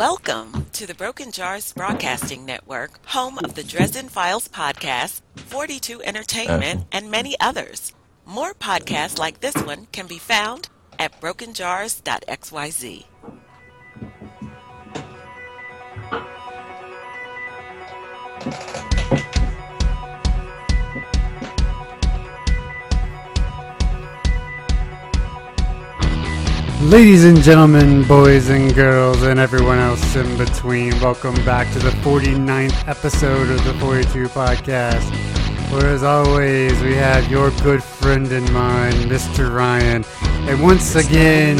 Welcome to the Broken Jars Broadcasting Network, home of the Dresden Files podcast, 42 Entertainment, and many others. More podcasts like this one can be found at brokenjars.xyz. Ladies and gentlemen, boys and girls, and everyone else in between, welcome back to the 49th episode of the 42 podcast. Where, as always, we have your good friend and mine, Mr. Ryan, and once again,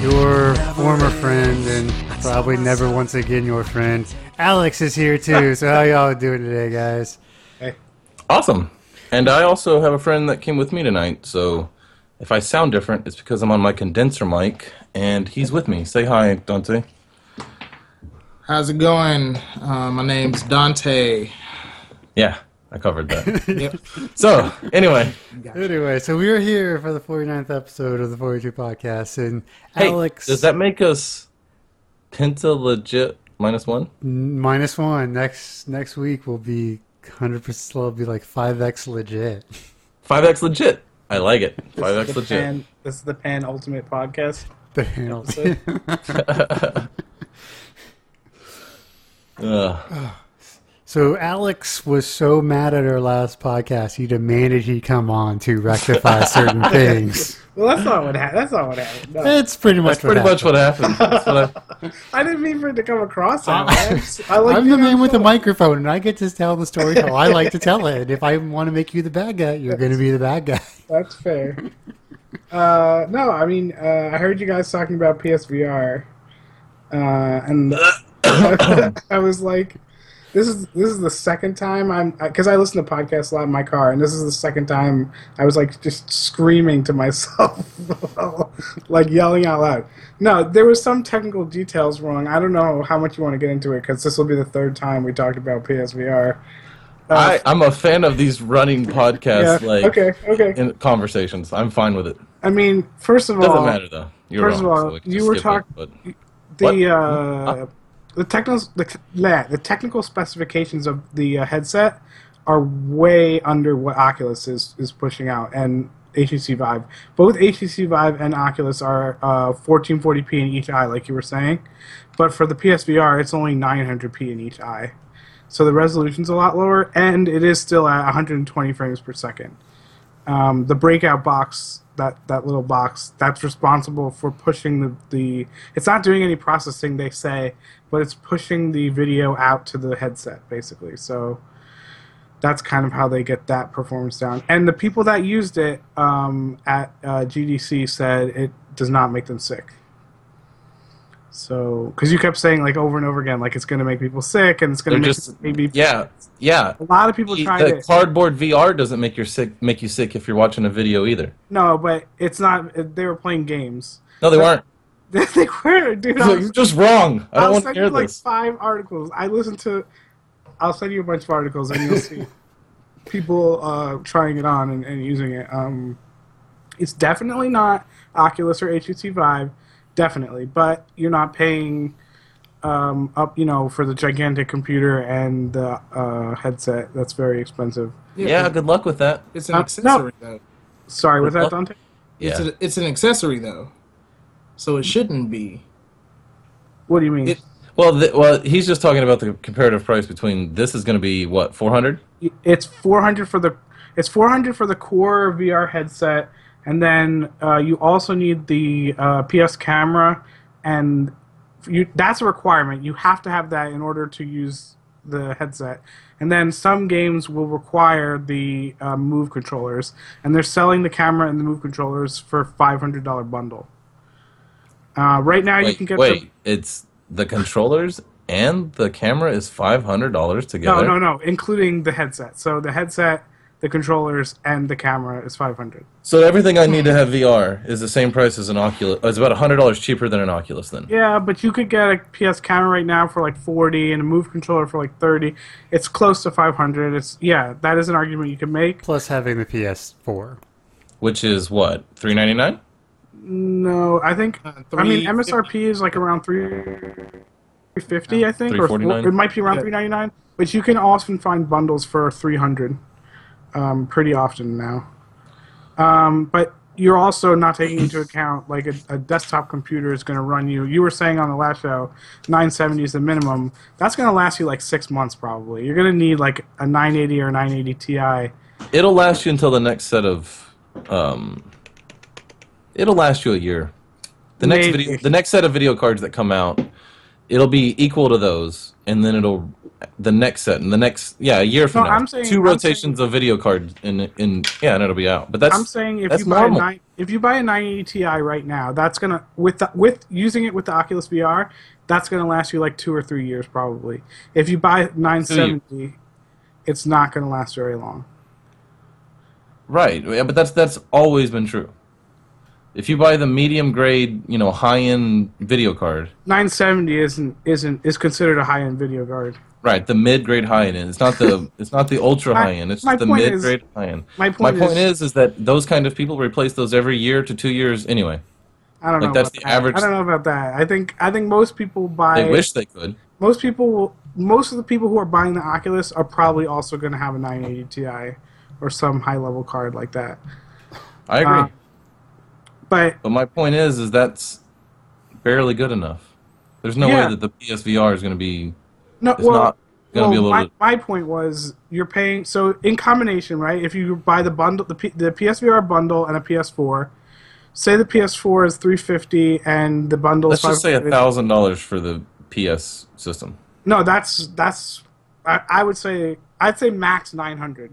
your former friend, and probably never once again your friend, Alex is here too. So, how y'all doing today, guys? Hey. Awesome. And I also have a friend that came with me tonight, so if I sound different, it's because I'm on my condenser mic and he's with me. Say hi, Dante. How's it going? Uh, my name's Dante. Yeah, I covered that. Yep. so, anyway, Anyway, so we are here for the 49th episode of the 42 podcast, and hey, Alex does that make us Penta legit minus one? minus one next next week will be 100%. Will be like 5x legit. 5x legit. I like it. This is 5x the legit. Pan, this is the Pan Ultimate Podcast. The handle. episode. Ugh. So Alex was so mad at our last podcast, he demanded he come on to rectify certain things. well, that's not what happened. That's not what happened. No. It's pretty much That's pretty what much what happened. What I- I didn't mean for it to come across that way. I like I'm the man with the microphone, and I get to tell the story how I like to tell it. And if I want to make you the bad guy, you're going to be the bad guy. That's fair. Uh, no, I mean, uh, I heard you guys talking about PSVR, uh, and I was like, "This is this is the second time I'm because I listen to podcasts a lot in my car, and this is the second time I was like just screaming to myself, like yelling out loud." No, there was some technical details wrong. I don't know how much you want to get into it because this will be the third time we talked about PSVR. Uh, I, I'm a fan of these running podcasts, yeah. like okay. Okay. in conversations. I'm fine with it. I mean, first of Doesn't all, matter though. You're first of all, so you were skip talk- it, but the What? uh, the technical the, the technical specifications of the uh, headset are way under what Oculus is is pushing out and HTC Vive. Both HTC Vive and Oculus are uh, 1440p in each eye, like you were saying, but for the PSVR, it's only 900p in each eye. So the resolution's a lot lower, and it is still at 120 frames per second. Um, the breakout box, that, that little box, that's responsible for pushing the, the. It's not doing any processing, they say, but it's pushing the video out to the headset, basically. So that's kind of how they get that performance down. And the people that used it um, at uh, GDC said it does not make them sick. So, because you kept saying like over and over again, like it's going to make people sick and it's going to make just- maybe yeah, yeah. a lot of people tried the it. cardboard VR doesn't make your sick make you sick if you're watching a video either. No, but it's not. They were playing games. No, they weren't. they were, dude. I You're was, just wrong. I don't I'll want to send hear you like this. five articles. I listened to. I'll send you a bunch of articles and you'll see people uh, trying it on and, and using it. Um, it's definitely not Oculus or HTC Vive, definitely, but you're not paying um, up, you know, for the gigantic computer and the uh, headset. That's very expensive. Yeah, good luck with that. It's an Uh, no. accessory though. Sorry, was that What? Dante? It's, Yeah. a, it's an accessory though, so it shouldn't be. What do you mean? It- Well, th- well, he's just talking about the comparative price between this is going to be what 400. it's 400 for the it's 400 for the core VR headset, and then uh, you also need the uh, PS camera, and you that's a requirement. You have to have that in order to use the headset. And then some games will require the uh, Move controllers, and they're selling the camera and the Move controllers for $500 bundle. Uh, right now, you can get wait, it's the controllers and the camera is five hundred dollars the together. no, no, no, including the headset. So the headset, the controllers, and the camera is 500. So everything I need to have VR is the same price as an Oculus. It's about hundred dollars cheaper than an Oculus. Then Yeah, but you could get a PS camera right now for like 40 and a Move controller for like 30. It's close to 500. It's yeah, that is an argument you can make. Plus having the PS4. which is what three ninety nine. No, I think Uh, I mean MSRP is like around 3 350, I think, or $349? it might be around Yeah. 399. But you can often find bundles for 300, um, pretty often now. Um, but you're also not taking into account like a, a desktop computer is going to run you. You were saying on the last show, 970 is the minimum. That's going to last you like six months probably. You're going to need like a 980 or 980 Ti. It'll last you until the next set of. Um, it'll last you a year. The next Maybe. video, the next set of video cards that come out, it'll be equal to those, and then it'll the next set and the next yeah a year from No, now. I'm saying- two I'm rotations of video cards in in yeah, and it'll be out. But that's I'm saying if you buy normal. a nine, if you buy a 980 Ti right now, that's gonna with the, with using it with the Oculus VR, that's gonna last you like two or three years probably. If you buy 970, it's not gonna last very long. Right, yeah, but that's that's always been true. If you buy the medium grade, you know, high end video card, 970 isn't isn't is considered a high end video card. right, the mid grade high end. It's not the it's not the ultra high end. It's my the mid grade high end. My My point, point is, is, is that those kind of people replace those every year to two years anyway. I don't like, know. that's about the that. average- I don't know about that. I think I think most people buy. They wish they could. most people most of the people who are buying the Oculus are probably also going to have a 980 Ti or some high level card like that. I agree. Uh, But but my point is, is that's barely good enough. There's no Yeah. way that the PSVR is going to be. no, It's well, not going to well, be a little my, bit. my point was you're paying so in combination, right? If you buy the bundle, the, P, the PSVR bundle and a PS4, say the PS4 is 350 and the bundle Let's is just say a thousand dollars for the PS system. No, that's that's I, I would say I'd say max 900.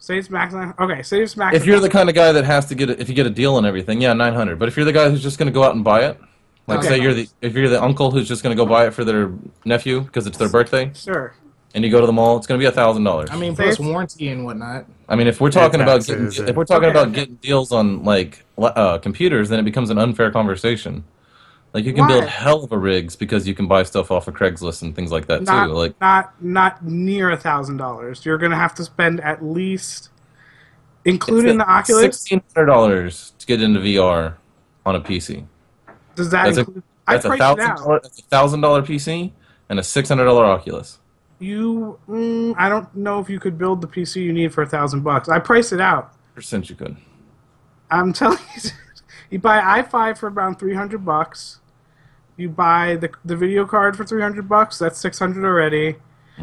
Say it's max Okay, say it's max. If you're the kind of guy that has to get it, if you get a deal and everything, yeah, nine hundred. But if you're the guy who's just going to go out and buy it, like Okay. say you're the if you're the uncle who's just going to go buy it for their nephew because it's their birthday, sure. and you go to the mall, it's going to be a thousand dollars. I mean, plus warranty and whatnot. I mean, if we're talking about getting, if we're talking Okay. about getting deals on like uh, computers, then it becomes an unfair conversation. Like you can build hell of a rigs because you can buy stuff off of Craigslist and things like that Not too. Like not not near a thousand dollars. You're gonna have to spend at least, including the Oculus. sixteen hundred dollars to get into VR on a PC. Does that That's a include? I that's a thousand that's a thousand dollar PC and a six hundred dollar Oculus. You, mm, I don't know if you could build the PC you need for a thousand bucks. I priced it out. Percent you could. I'm telling you, you buy i5 for around three hundred bucks. You buy the the video card for three hundred bucks. That's six hundred already.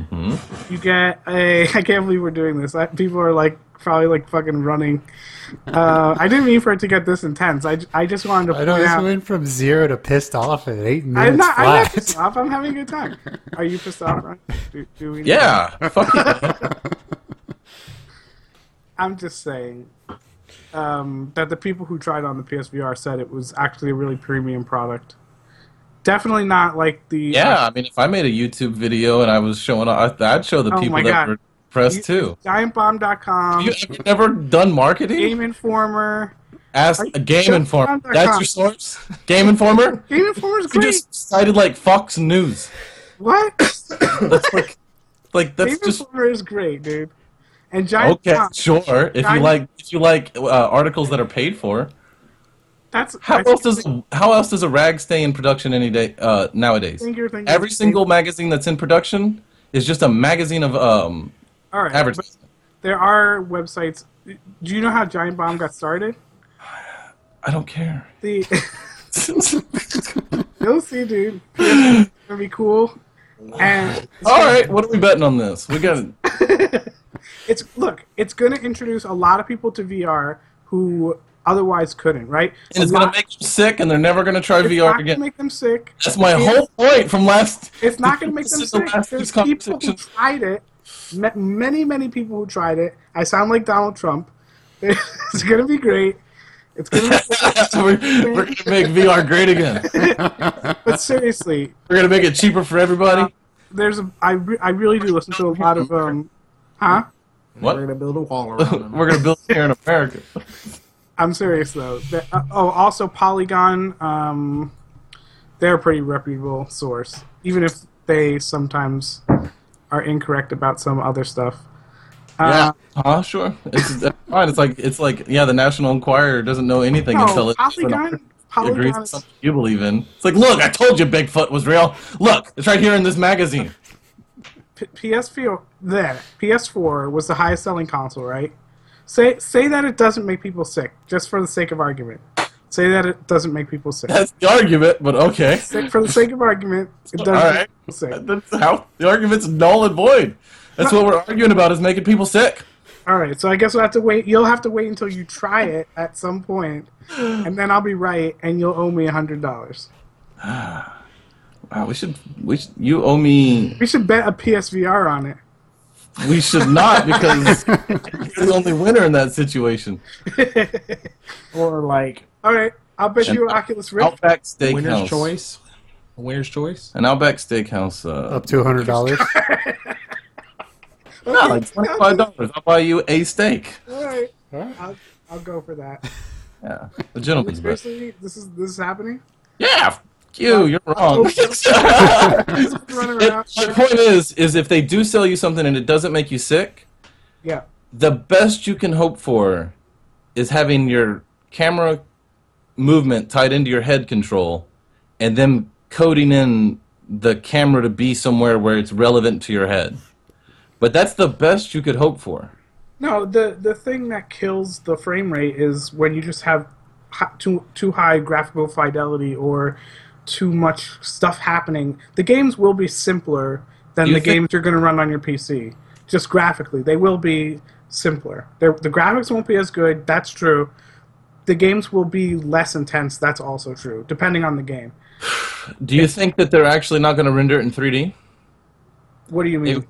hmm You get a. I can't believe we're doing this. I, people are like probably like fucking running. Uh, I didn't mean for it to get this intense. I, I just wanted to I point know this out. went from zero to pissed off in eight I'm minutes not. I'm not pissed off. I'm having a good time. Are you pissed off, Ryan? Do, do we Yeah. Yeah. I'm just saying um, that the people who tried on the PSVR said it was actually a really premium product. Definitely not like the Yeah, I mean, if I made a YouTube video and I was showing, off, I'd show the Oh people that God. were impressed too. GiantBomb.com, You have never done marketing? Game Informer. Ask a Game Informer. That's your source. Game Informer. Game Informer's You great. just cited like Fox News. What? That's like, like that's Game just Informer is great, dude. And Giant okay. Bomb, Sure, if you like, if you like uh, articles that are paid for. That's How I else does how else does a rag stay in production any day uh, nowadays? Every single magazine that's in production is just a magazine of um, All right, but advertising. there are websites. Do you know how Giant Bomb got started? I don't care. The you'll see, dude. It's gonna be cool. And All right, what are we betting on this? We got it's look, it's going to introduce a lot of people to VR who otherwise couldn't, right? and it's A gonna make them sick, and they're never gonna try it's VR not gonna again. make them sick. That's my It's- whole point from last. It's not going to make them This is the sick. last There's people who tried it. Ma- Many, many people who tried it. I sound like Donald Trump. It's going to be great. It's going to we're, we're gonna make VR great again. but seriously, We're gonna make it cheaper for everybody. there's a. I, re- I really do listen to a lot of um, huh? What? We're gonna build a wall around them. We're gonna build here in America. I'm serious though. Uh, oh, also Polygon. Um, they're a pretty reputable source, even if they sometimes are incorrect about some other stuff. Yeah. Uh, Huh? Sure. It's fine. It's like it's like yeah. The National Enquirer doesn't know anything no, until it's Polygon. agrees Polygon with something you believe in. It's like, look, I told you Bigfoot was real. Look, it's right here in this magazine. P- PS4 there PS4 was the highest selling console, right? Say say that it doesn't make people sick, just for the sake of argument. Say that it doesn't make people sick. That's the argument, but okay. Say- for the sake of argument, it doesn't All make people sick. That's how the argument's null and void. That's what we're arguing about is making people sick. All right, so I guess we'll have to wait. You'll have to wait until you try it at some point, and then I'll be right, and you'll owe me a hundred dollars. Wow, we should we should, you owe me We should bet a PSVR on it. We should not because you're the only winner in that situation. Or like All right, I'll bet you And- an Oculus Rift. Outback winner's choice. Winner's choice. An Outback Steakhouse uh Up to hundred dollars. no, like twenty five dollars. I'll buy you a steak. All right, I'll, I'll go for that. Yeah. The gentleman's bet. Seriously, this is this is happening. Yeah, f- you, you're oh. wrong. Running It- around. my point is, is if they do sell you something and it doesn't make you sick, Yeah, the best you can hope for is having your camera movement tied into your head control and then coding in the camera to be somewhere where it's relevant to your head. But that's the best you could hope for. no. The the thing that kills the frame rate is when you just have too too high graphical fidelity or too much stuff happening. The games will be simpler than You the think- games you're going to run on your PC. Just graphically, they will be simpler. They're, the graphics won't be as good. That's true. The games will be less intense. That's also true, depending on the game. Do you think that they're actually not going to render it in 3D? What do you mean? It-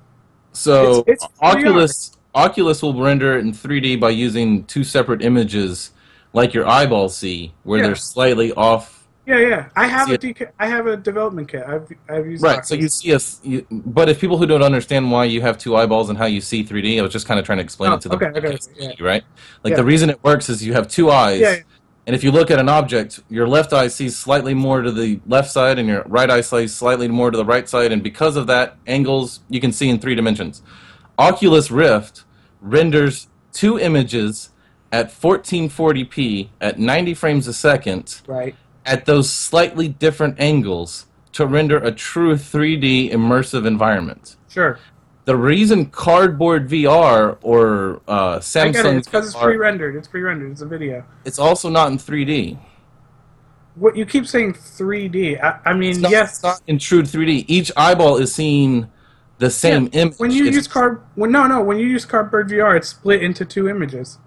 So It's- it's Oculus Oculus will render it in 3D by using two separate images, like your eyeballs see, where Yeah. they're slightly off. Yeah, yeah. I have a DK, I have a development kit. I've I've used it. Right. So you see us, you, but if people who don't understand why you have two eyeballs and how you see 3D, I was just kind of trying to explain Oh, it to them. okay, okay, yeah. Right. Like Yeah. the reason it works is you have two eyes. Yeah, yeah. And if you look at an object, your left eye sees slightly more to the left side, and your right eye sees slightly more to the right side, and because of that, angles you can see in three dimensions. Oculus Rift renders two images at 1440p at 90 frames a second right. At those slightly different angles to render a true 3D immersive environment. Sure. The reason Cardboard VR or uh, Samsung I get it. It's because it's pre-rendered. It's pre-rendered. It's a video. it's also not in 3D. What you keep saying 3D. I, I mean, It's not, yes. it's not in true 3D. Each eyeball is seeing the same Yeah, image. When you It's- use card, when no, no, when you use Cardboard VR, it's split into two images.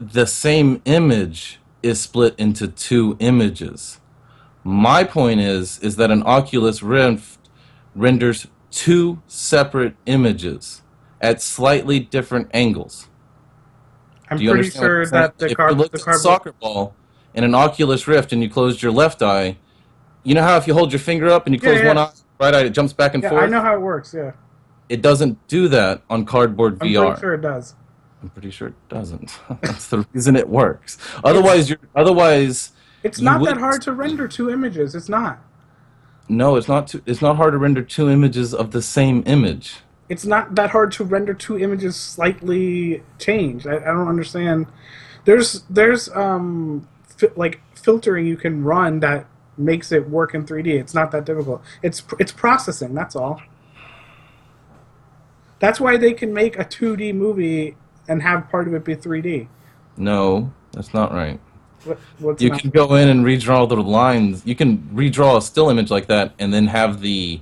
the same image is split into two images. My point is is that an Oculus Rift renders two separate images at slightly different angles. I'm pretty sure that the if you look the at a cardboard. soccer ball in an Oculus Rift and you closed your left eye, you know how if you hold your finger up and you close yeah. one eye, right eye, it jumps back and Yeah, forth. I know how it works. Yeah, It doesn't do that on Cardboard VR. I'm VR. pretty sure it does. I'm pretty sure it doesn't. That's the reason it works. Otherwise, you're otherwise It's not that hard to render two images. It's not. no. It's not. Too, it's not hard to render two images of the same image. It's not that hard to render two images slightly changed. I, I don't understand. There's there's um fi- like filtering you can run that makes it work in 3D. It's not that difficult. It's it's processing. That's all. That's why they can make a 2D movie and have part of it be 3D. No, that's not right. What, You not- can go in and redraw the lines. You can redraw a still image like that, and then have the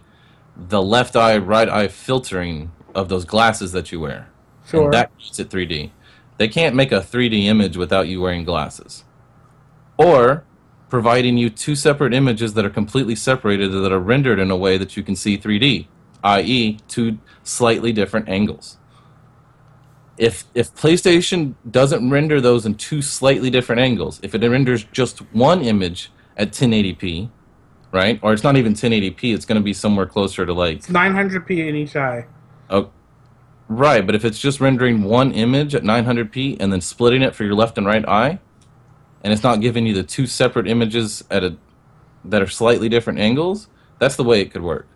the left eye, right eye filtering of those glasses that you wear. Sure. And that makes it 3D. They can't make a 3D image without you wearing glasses. Or providing you two separate images that are completely separated that are rendered in a way that you can see 3D, i.e., two slightly different angles. If if PlayStation doesn't render those in two slightly different angles, if it renders just one image at 1080p, right? Or it's not even 1080p, it's going to be somewhere closer to like It's 900p in each eye. Oh, right. But if it's just rendering one image at 900p and then splitting it for your left and right eye, and it's not giving you the two separate images at a that are slightly different angles, that's the way it could work.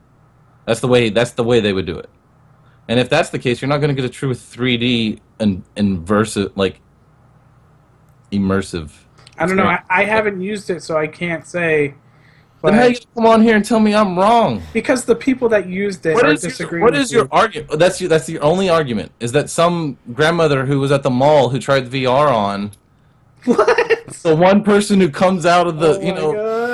That's the way. That's the way they would do it. And if that's the case, you're not going to get a true 3D and inversive, like immersive. I don't know. I. I haven't used it, so I can't say. Then how you come on here and tell me I'm wrong? because the people that used it What are is your, disagreeing. what is your argument? Oh, that's your, that's the only argument. Is that some grandmother who was at the mall who tried VR on What? the one person who comes out of the oh you my know God.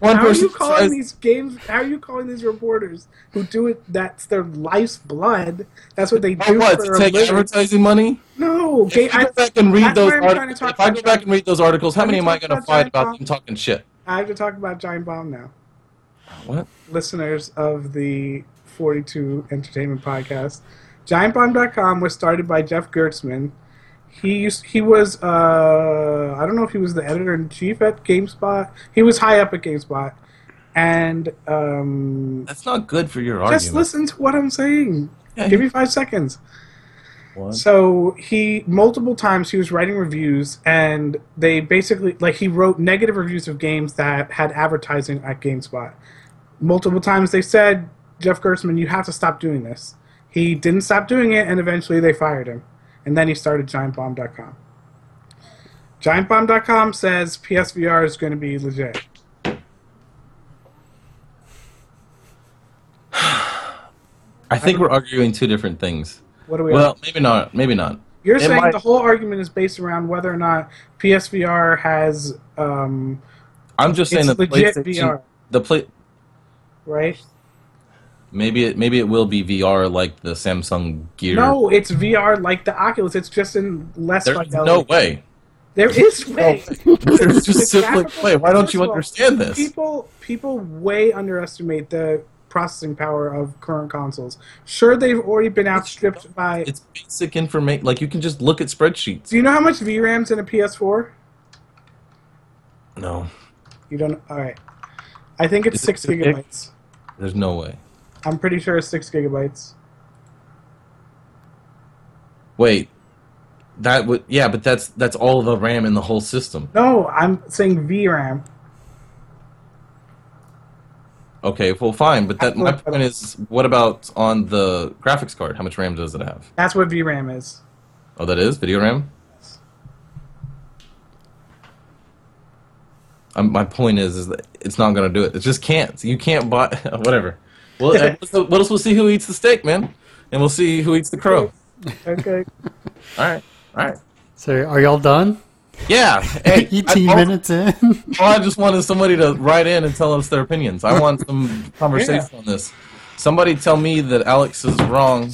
One how are you calling tries- these games? How are you calling these reporters who do it? That's their life's blood. That's what they Oh, do what for to a take advertising money? No, If I go back and read those articles, if I go back and read those articles, how many am I going to find about them talking shit? I have to talk about Giant Bomb now. Uh, what? listeners of the 42 Entertainment Podcast. GiantBomb.com was started by Jeff Gerstmann. He used, he was uh, I don't know if he was the editor in chief at GameSpot. He was high up at GameSpot, and um, That's not good for your argument. just listen to what I'm saying. Yeah, Give you- me five seconds. What? So he multiple times he was writing reviews, and they basically like he wrote negative reviews of games that had advertising at GameSpot. Multiple times they said, Jeff Gerstmann, you have to stop doing this. He didn't stop doing it, and eventually they fired him. And then he started GiantBomb.com. GiantBomb.com says PSVR is going to be legit. I think we're arguing two different things. What are we? Well, maybe not. Maybe not. You're it saying might- the whole argument is based around whether or not PSVR has, um, I'm just saying It's that legit PlayStation, VR. the play, right? Maybe it maybe it will be VR like the Samsung Gear. No, it's VR like the Oculus. It's just in less there's fidelity. no way. There is way. There's just The simply way. Why don't you understand this? People people way underestimate the processing power of current consoles. Sure, they've already been outstripped by. It's basic information. Like you can just look at spreadsheets. Do you know how much VRAM's in a PS4? No, You don't. All right. I think it's Is it six big? gigabytes. there's no way. I'm pretty sure it's six gigabytes. Wait, that would yeah, but that's that's all the RAM in the whole system. No, I'm saying VRAM. Okay, well, fine, but that my point is, what about on the graphics card? How much RAM does it have? That's what VRAM is. Oh, that is video RAM. Um, my point is, is that it's not going to do it. It just can't. You can't buy whatever. Well, what else? We'll see who eats the steak, man, and we'll see who eats the crow. Okay. All right, all right. So, are y'all done? Yeah. Hey, 18 I, minutes in. all I just wanted somebody to write in and tell us their opinions. I want some conversation on this. Somebody tell me that Alex is wrong.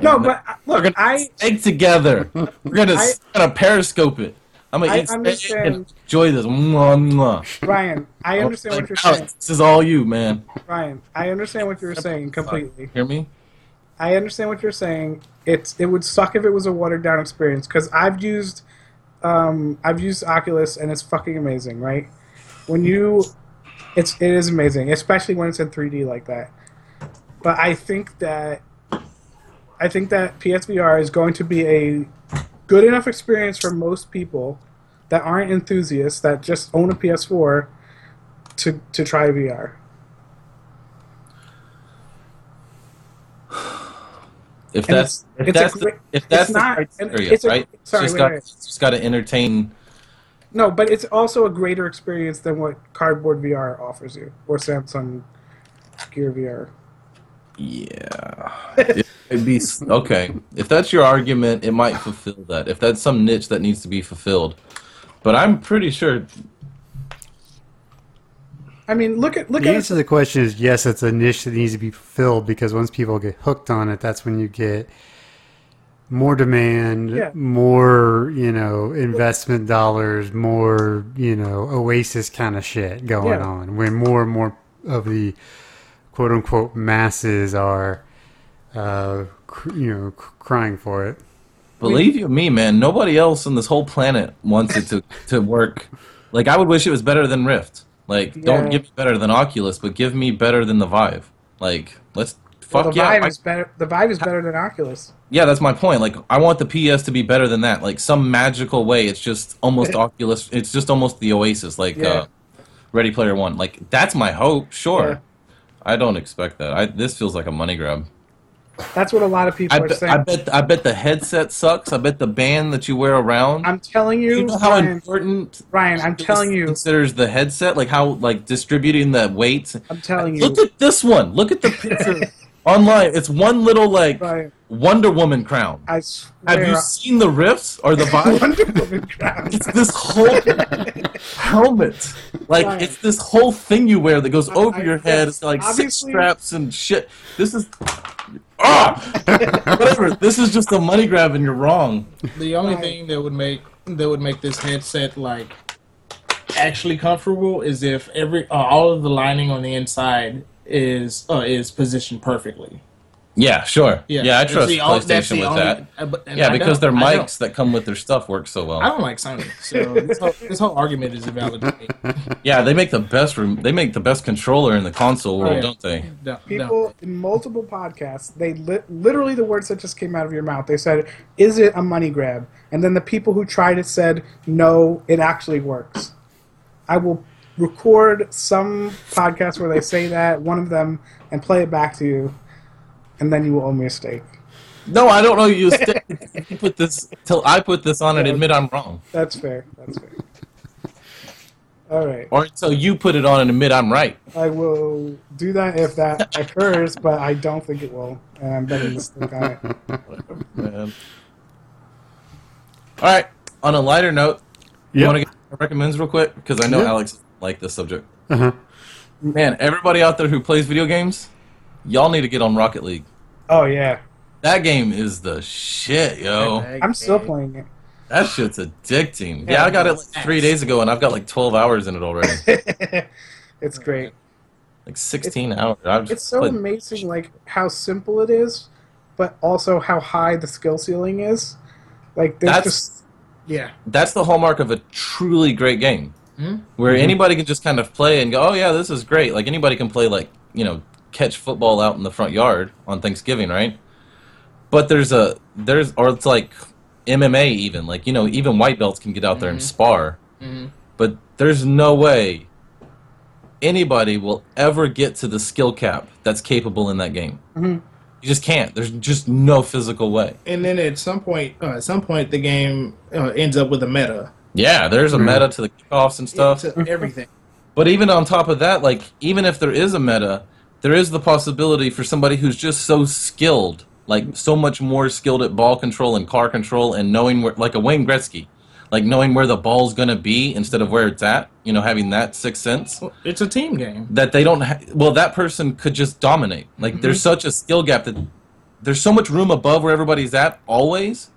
No, but uh, We're look, gonna I egg together. We're gonna I- gonna periscope it. I'm gonna I understand. enjoy this. Mwah, mwah. Ryan, I understand Like, what you're saying. This is all you, man. Ryan, I understand what you're saying completely. Hear me? I understand what you're saying. It's it would suck if it was a watered down experience because I've used um, I've used Oculus and it's fucking amazing, right? When you it's it is amazing, especially when it's in 3D like that. But I think that I think that PSVR is going to be a good enough experience for most people that aren't enthusiasts that just own a PS4 to to try VR. If And that's it's- if it's that's the, if that's the not- criteria, it's a- right? sorry, it's just wait, got wait. just got to entertain. No, but it's also a greater experience than what Cardboard VR offers you, or Samsung Gear VR. Yeah, it, would be okay. If that's your argument, it might fulfill that. If that's some niche that needs to be fulfilled, but I'm pretty sure. I mean, look at look The at answer to the question is yes, it's a niche that needs to be fulfilled because once people get hooked on it, that's when you get more demand, Yeah. more, you know, investment dollars, more, you know, Oasis kind of shit going Yeah. on. When more and more of the quote unquote masses are, uh, cr- you know, c- crying for it. Believe you me, man. Nobody else on this whole planet wants it to, to work. Like I would wish it was better than Rift. Like don't give me better than Oculus, but give me better than the Vive. Like let's well, fuck the yeah. Vive I- is better. The Vive is better than Oculus. yeah, that's my point. Like I want the PS to be better than that. Like some magical way. It's just almost Oculus. It's just almost the Oasis. Like Yeah. uh, Ready Player One. Like that's my hope. Sure. Yeah. I don't expect that. I this feels like a money grab. That's what a lot of people I are saying. I bet I bet the headset sucks. I bet the band that you wear around. I'm telling you, you know how Ryan, important Ryan, I'm telling you, considers the headset, like how like distributing the weights. I'm telling you, Look at this one. Look at the picture online. It's one little like Ryan, Wonder Woman crown. I Have you seen the Rifts or the Vive? Wonder Woman crown. It's this whole helmet. Like Right. it's this whole thing you wear that goes I- over I- your head. It's like six straps and shit. This is ah whatever. This is just a money grab and you're wrong. The only Right. thing that would make that would make this headset like actually comfortable is if every uh, all of the lining on the inside is uh, is positioned perfectly. Yeah, sure. Yeah, yeah I trust the PlayStation the with only- that. uh, but- Yeah, I because their mics that come with their stuff work so well. I don't like Sony, so this whole, this whole argument is invalid. Yeah, they make the best room. They make the best controller in the console world, yeah. don't they? Don't- don't. People in multiple podcasts, they li- literally the words that just came out of your mouth. They said, "Is it a money grab?" And then the people who tried it said, "No, it actually works." I will record some podcast where they say that one of them and play it back to you, and then you will owe me a steak. No, I don't know you. Stay, you put this till I put this on and admit I'm wrong, That's fair. That's fair. All right, or until you put it on and admit I'm right. I will do that if that occurs, but I don't think it will, and I'm betting the steak on it. Man. All right. On a lighter note, you Yep. want to get recommends real quick because I know Yeah. Alex liked this subject. Uh-huh. Man, everybody out there who plays video games, y'all need to get on Rocket League. Oh yeah, That game is the shit, yo. I'm still playing it. That shit's addicting. Yeah, I got it like three days ago, and I've got like 12 hours in it already. it's great. Like 16 hours. I've It's so played- amazing, like how simple it is, but also how high the skill ceiling is. Like there's That's just Yeah. that's the hallmark of a truly great game, Hmm? where anybody can just kind of play and go, "Oh yeah, this is great." Like anybody can play, like you know, catch football out in the front yard on Thanksgiving, right? But there's a there's or it's like MMA even like you know even white belts can get out there and spar, Mhm. but there's no way anybody will ever get to the skill cap that's capable in that game. Mhm. You just can't. There's just no physical way. And then at some point, uh, at some point, the game uh, ends up with a meta Yeah, there's a meta to the kickoffs and stuff. to everything. But even on top of that, like even if there is a meta, there is the possibility for somebody who's just so skilled, like so much more skilled at ball control and car control and knowing where, like a Wayne Gretzky, like knowing where the ball's gonna be instead of where it's at. You know, having that sixth sense Well, It's a team game. that they don't. Ha- well, that person could just dominate. Like there's mm-hmm. such a skill gap that there's so much room above where everybody's at always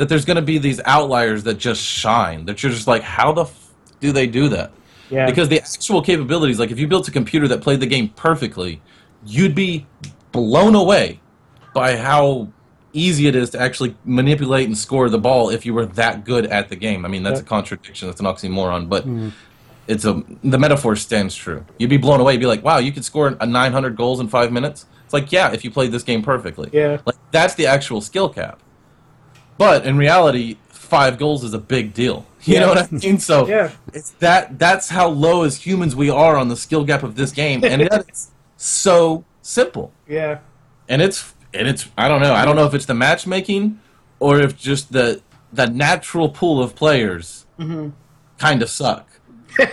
that there's gonna be these outliers that just shine. That you're just like, how the f- do they do that? yeah. Because the actual capabilities, like if you built a computer that played the game perfectly, you'd be blown away by how easy it is to actually manipulate and score the ball if you were that good at the game. I mean, that's a contradiction. That's an oxymoron, but hmm. it's a the metaphor stands true. You'd be blown away. You'd be like, "Wow, you could score a 900 goals in five minutes." It's like, yeah, if you played this game perfectly. Yeah. Like that's the actual skill cap. But in reality, five goals is a big deal. You Yeah. know what I mean? So Yeah. it's that that's how low as humans we are on the skill gap of this game, and it's so simple. yeah. And it's and it's I don't know. I don't know if it's the matchmaking or if just the the natural pool of players Mm-hmm. kind of suck.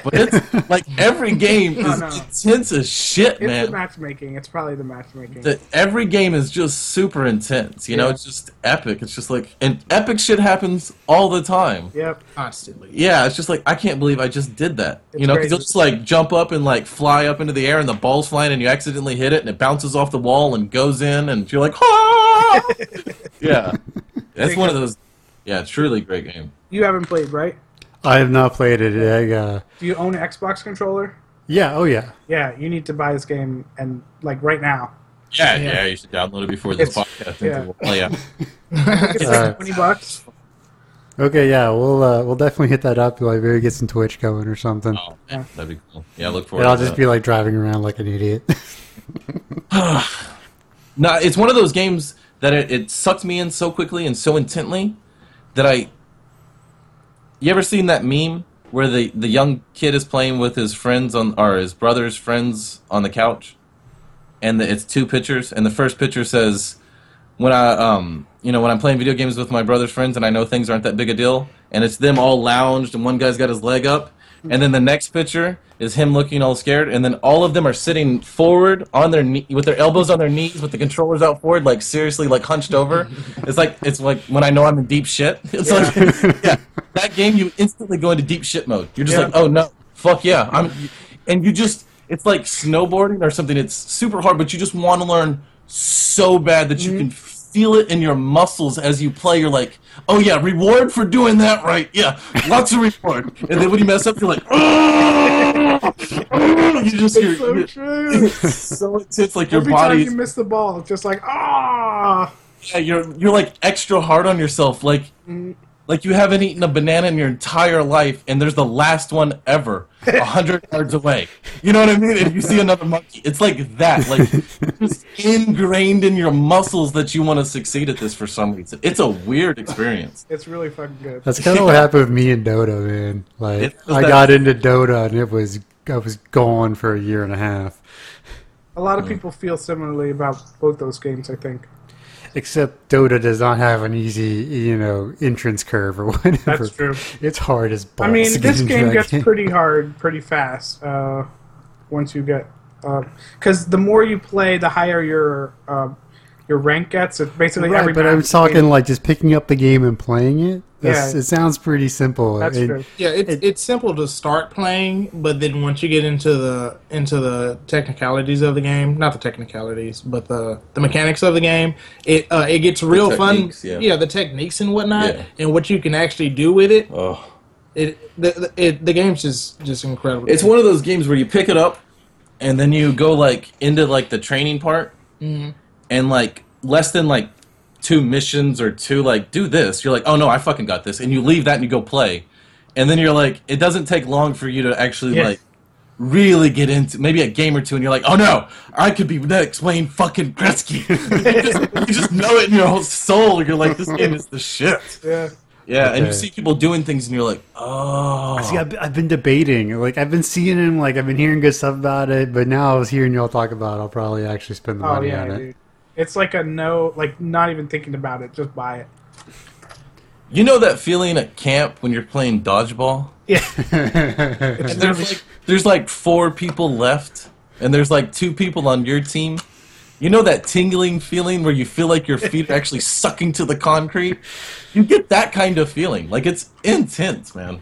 But it's like every game No, is no. intense as shit, man. It's the matchmaking. It's probably the matchmaking. The, every game is just super intense. You know, it's just epic. It's just like and epic shit happens all the time. yep. Constantly. Yeah, it's just like I can't believe I just did that. It's you know, crazy. because you'll just like jump up and like fly up into the air, and the ball's flying, and you accidentally hit it, and it bounces off the wall and goes in, and you're like, ah! yeah, that's one of those. Yeah, truly great game. You haven't played, right? I have not played it. I, uh, Do you own an Xbox controller? yeah, oh yeah. Yeah, you need to buy this game and like right now. Yeah, Yeah. yeah, you should download it before this It's- podcast. yeah. Yeah. Oh yeah, It's Uh, like twenty bucks. Okay, yeah, we'll uh, we'll definitely hit that up. Like maybe get some Twitch going or something. oh, man, that'd be cool. Yeah, look forward. and I'll to just that. be like driving around like an idiot. No, it's one of those games that it, it sucked me in so quickly and so intently that I. You ever seen that meme where the, the young kid is playing with his friends on or his brother's friends on the couch, and the, it's two pictures, and the first picture says, when I um you know when I'm playing video games with my brother's friends and I know things aren't that big a deal and it's them all lounged and one guy's got his leg up and then the next picture is him looking all scared and then all of them are sitting forward on their knee with their elbows on their knees with the controllers out forward like seriously like hunched over. it's like it's like when I know I'm in deep shit. It's like yeah, that game you instantly go into deep shit mode. You're just Yeah. like oh no fuck yeah I'm and you just it's like snowboarding or something. It's super hard, but you just want to learn so bad that you Mm-hmm. can feel it in your muscles as you play. You're like, oh yeah, reward for doing that right. Yeah, lots of reward. And then when you mess up, you're like, oh, you just It's so you're- true. it's so intense. Like your Every time you miss the ball, it's just like ah. yeah, you're you're like extra hard on yourself. Like Mm-hmm. Like you haven't eaten a banana in your entire life, and there's the last one ever, a hundred yards away. You know what I mean? If you see another monkey, it's like that, like just ingrained in your muscles that you want to succeed at this for some reason. It's a weird experience. It's really fucking good. That's kind of what happened with me and Dota, man. Like It was I that- got into Dota and it was I was gone for a year and a half. A lot of people feel similarly about both those games. I think Except Dota does not have an easy, you know, entrance curve or whatever. that's true. It's hard as balls. I mean, this game gets game. pretty hard pretty fast uh, once you get because the more you play, the higher your uh, your rank gets. It basically Right, every but I'm talking game- like just picking up the game and playing it. That's, Yeah. it sounds pretty simple. That's It- true. Yeah, it's It- it's simple to start playing, but then once you get into the into the technicalities of the game, not the technicalities, but the the mechanics of the game, it uh, it gets real fun. techniques, yeah. the techniques and whatnot, Yeah. and what you can actually do with it. Oh. It the the, it, the game's just just incredible. It's one of those games where you pick it up and then you go like into like the training part and like less than like two missions or two like do this you're like oh no i fucking got this and you leave that and you go play and then you're like it doesn't take long for you to actually Yeah. like really get into maybe a game or two and you're like oh no i could be next wayne fucking gretzky you, just, you just know it in your whole soul you're like this game is the shit Yeah. yeah and you see people doing things and you're like oh See, I've, I've been debating. Like, I've been seeing him. Like, I've been hearing good stuff about it. But now I was hearing y'all talk about. it, I'll probably actually spend the Oh money yeah, on it. dude. It's like a no, like not even thinking about it, just buy it. You know that feeling at camp when you're playing dodgeball? Yeah. And there's like there's like four people left, and there's like two people on your team. You know that tingling feeling where you feel like your feet are actually sucking to the concrete? You get that kind of feeling. Like it's intense, man.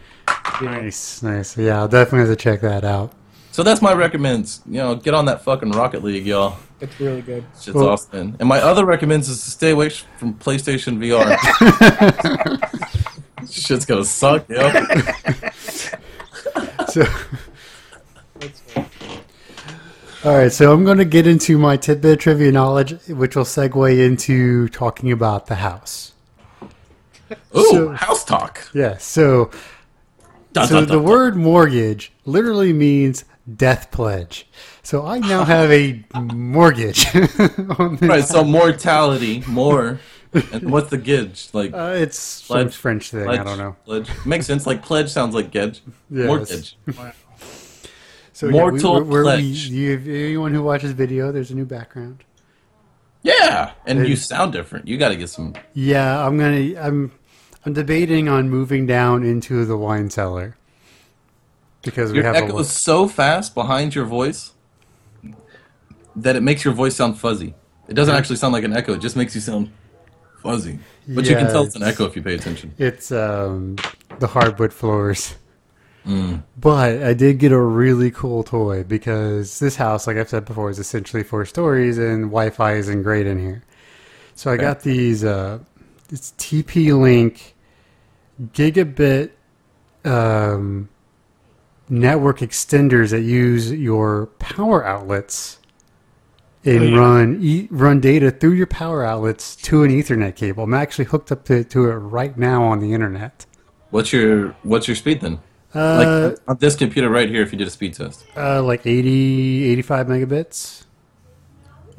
nice, nice. Yeah, I'll definitely have to check that out. So that's my recommends. You know, get on that fucking Rocket League, y'all. It's really good. Shit's Well- awesome. And my other recommends is to stay away from PlayStation VR. Shit's gonna suck, yo. So, all right. So I'm going to get into my tidbit of trivia knowledge, which will segue into talking about the house. Ooh, So- house talk. Yeah. So, Dun, so dun, the dun, dun. word mortgage literally means death pledge. So I now have a mortgage. on this Right, so mortality, more. And what's the gidge? Like Uh, it's Pledge. French thing. pledge, I don't know. Pledge makes sense. Like pledge sounds like gedge. Yes. Mortgage. So Mortal yeah, we, we're, we're, we, pledge. you, anyone who watches video, there's a new background. Yeah, and you sound different. You got to get some. Yeah, I'm gonna. I'm. I'm debating on moving down into the wine cellar because we Your echo is so fast behind your voice that it makes your voice sound fuzzy. It doesn't actually sound like an echo. It just makes you sound fuzzy. But you can tell it's an echo if you pay attention. It's um the hardwood floors. Mm. But I did get a really cool toy because this house, like I've said before, is essentially four stories and Wi-Fi isn't great in here. So I got these. Uh, it's TP-Link gigabit um, network extenders that use your power outlets and Oh, yeah. run e- run data through your power outlets to an Ethernet cable. I'm actually hooked up to, to it right now on the internet. What's your What's your speed then? Uh, like on this computer right here, if you did a speed test. uh, like 80, 85 megabits.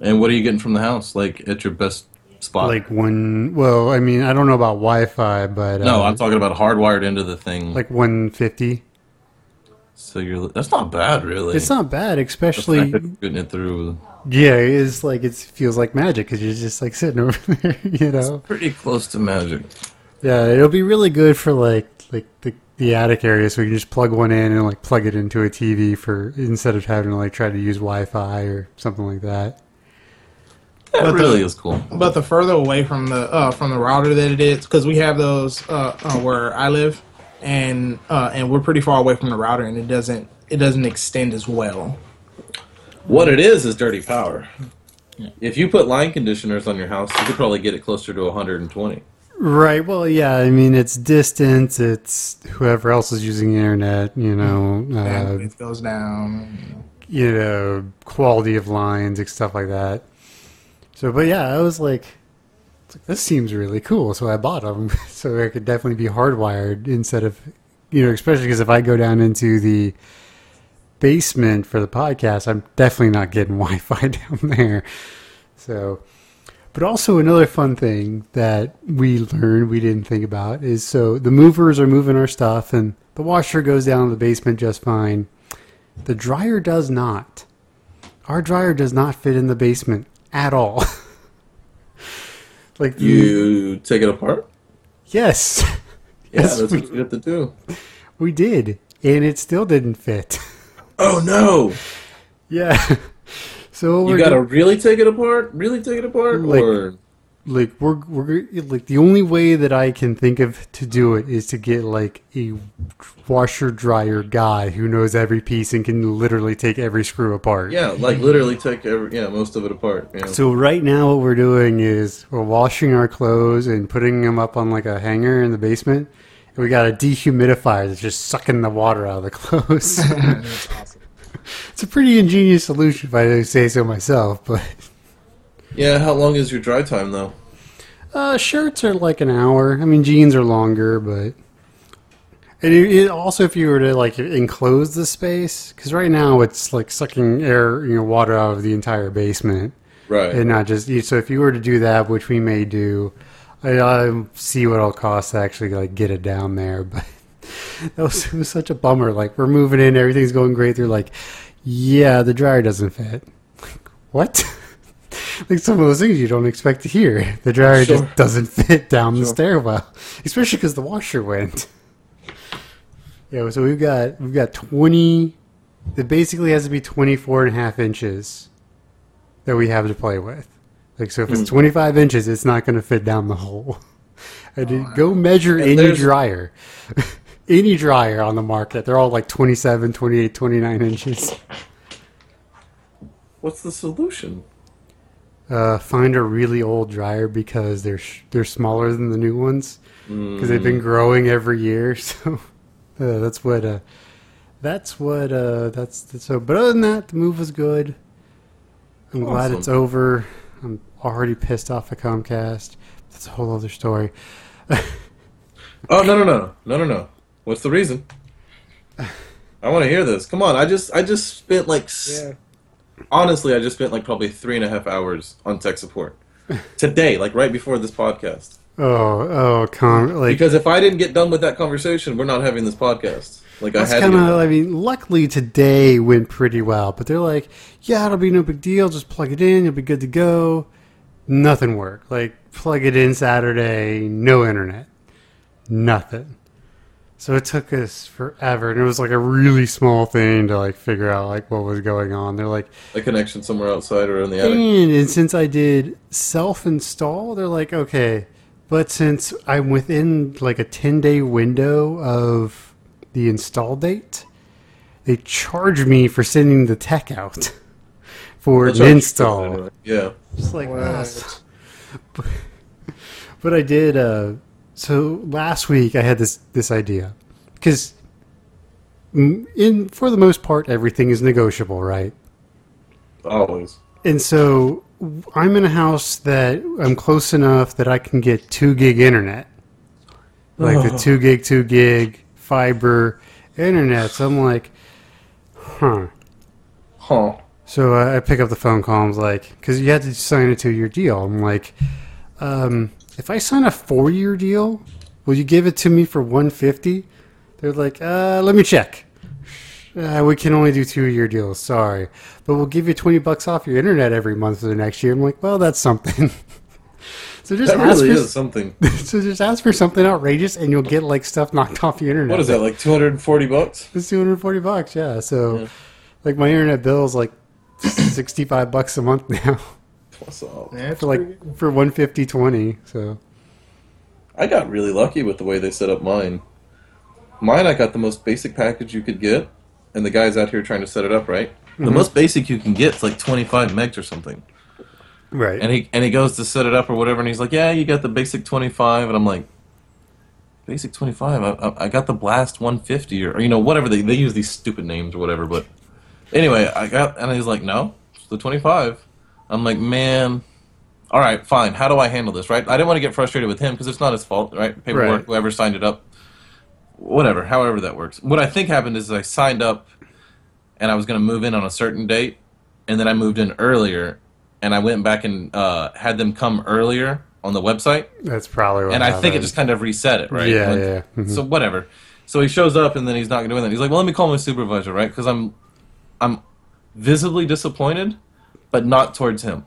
And what are you getting from the house? Like at your best spot? Like one. Well, I mean, I don't know about Wi-Fi, but no, uh, I'm talking about hardwired into the thing. like 150. So you're that's not bad, really. It's not bad, especially fact that you're getting it through. Yeah, it's like it feels like magic because you're just like sitting over there, you know. Pretty close to magic. Yeah, it'll be really good for like like the the attic area, so you can just plug one in and like plug it into a TV for instead of having to like try to use Wi-Fi or something like that. That But the- really is cool. But the further away from the uh, from the router that it is, because we have those uh, uh, where I live, and uh, and we're pretty far away from the router, and it doesn't it doesn't extend as well. What it is is dirty power. If you put line conditioners on your house, you could probably get it closer to 120. Right. Well, yeah. I mean, it's distance. It's whoever else is using the internet. You know. Uh, Bandwidth goes down. you know, quality of lines and stuff like that. So, but yeah, I was like, it's like, this seems really cool. So I bought them so I could definitely be hardwired instead of, you know, especially because if I go down into the basement for the podcast, I'm definitely not getting Wi-Fi down there. So, but also another fun thing that we learned we didn't think about is so the movers are moving our stuff and the washer goes down in the basement just fine. The dryer does not. Our dryer does not fit in the basement at all. like you, You take it apart? yes, Yeah, Yes, that's we- what you have to do. we did, and it still didn't fit. Oh no! yeah. So You gotta do- really take it apart? Really take it apart? Like- or like we're we're like the only way that I can think of to do it is to get like a washer dryer guy who knows every piece and can literally take every screw apart. yeah, like literally take every yeah most of it apart. Yeah. So right now what we're doing is we're washing our clothes and putting them up on like a hanger in the basement. And we got a dehumidifier that's just sucking the water out of the clothes. That's awesome. it's a pretty ingenious solution if I say so myself, but yeah, how long is your dry time though? uh, shirts are like an hour. I mean jeans are longer, but and it, it also if you were to like enclose the space because right now it's like sucking air, you know, water out of the entire basement. Right. and not just so if you were to do that which we may do i, I see what it'll cost to actually like get it down there but that was, it was such a bummer like we're moving in everything's going great they're like yeah the dryer doesn't fit like, what like some of those things you don't expect to hear the dryer Sure. just doesn't fit down the stairwell especially because the washer went yeah so we've got we've got 20 it basically has to be 24 and a half inches that we have to play with. Like, so if Hmm. it's 25 inches, it's not going to fit down the hole. I did go measure any there's- dryer. any dryer on the market. They're all like 27, 28, 29 inches. What's the solution? Uh, find a really old dryer because they're sh- they're smaller than the new ones because they've Hmm. been growing every year. So uh, that's what uh, that's what uh, that's, that's so. But other than that, the move was good. I'm glad it's over. I'm already pissed off at Comcast. That's a whole other story. Oh no no no no no no! What's the reason? I want to hear this. Come on! I just I just spent like s honestly I just spent like probably three and a half hours on tech support today, like right before this podcast. Oh, oh, com like Because if I didn't get done with that conversation, we're not having this podcast. Like That's I had kind to. of. I mean, luckily today went pretty well. But they're like, yeah, it'll be no big deal. Just plug it in. You'll be good to go. Nothing worked. Like plug it in Saturday, no internet, nothing. So it took us forever, and it was like a really small thing to like figure out like what was going on. They're like, a connection somewhere outside or in the attic. and, and since I did self install, they're like, okay, but since I'm within like a 10 day window of the install date, they charge me for sending the tech out for They'll an charge you for it install. Yeah. It's like, What? s- but, but I did. Uh, so last week I had this this idea because in for the most part everything is negotiable, right? Always. And so I'm in a house that I'm close enough that I can get two gig internet, like the two gig, two gig fiber internet. So I'm like, huh. Huh. So I I pick up the phone call. I'm like, because you had to sign a two year deal. I'm like, um, if I sign a four year deal, will you give it to me for 150? They're like, uh, let me check. Uh, we can only do two year deals. Sorry, but we'll give you twenty bucks off your internet every month for the next year. I'm like, well, that's something. so just That ask really for is something. so just ask for something outrageous, and you'll get like stuff knocked off your internet. What is that, like 240 bucks? It's two hundred forty bucks. Yeah. So, like my internet bill is like sixty five bucks a month now What's up? Yeah, for pretty like good. for one fifty twenty. So I got really lucky with the way they set up mine. Mine, I got the most basic package you could get, and the guy's out here trying to set it up right. The mm-hmm. most basic you can get is like 25 megs or something. right. And he and he goes to set it up or whatever, and he's like, "Yeah, you got the basic 25," and I'm like, "Basic 25? I, I, I got the Blast 150 or, or you know whatever they they use these stupid names or whatever." But anyway, I got and he's like, "No, it's the 25." I'm like, "Man, all right, fine. How do I handle this?" Right? I didn't want to get frustrated with him because it's not his fault, right? Paperwork, Right. whoever signed it up, whatever, however that works. What I think happened is I signed up, and I was going to move in on a certain date, and then I moved in earlier, and I went back and uh, had them come earlier on the website, That's probably what. and I think it just kind of reset it, right? Yeah, When- yeah. Mhm. So whatever. So he shows up, and then he's not going to do anything. He's like, "Well, let me call my supervisor, right? Because I'm, I'm visibly disappointed, but not towards him.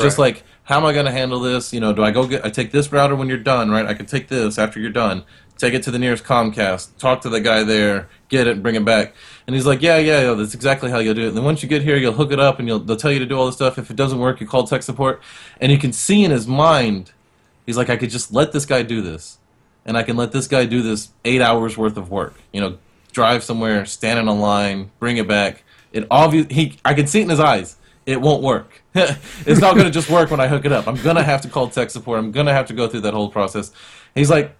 Just like, how am I going to handle this? You know, do I go get? I take this router when you're done, right? I can take this after you're done. Take it to the nearest Comcast. Talk to the guy there. Get it. and Bring it back. And he's like, yeah, yeah, yeah. That's exactly how you'll do it. And then once you get here, you'll hook it up, and you'll they'll tell you to do all this stuff. If it doesn't work, you call tech support, and you can see in his mind, he's like, I could just let this guy do this, and I can let this guy do this eight hours worth of work. You know, drive somewhere, stand in a line, bring it back. It obvious he I can see it in his eyes. It won't work. it's not going to just work when I hook it up. I'm going to have to call tech support. I'm going to have to go through that whole process. He's like,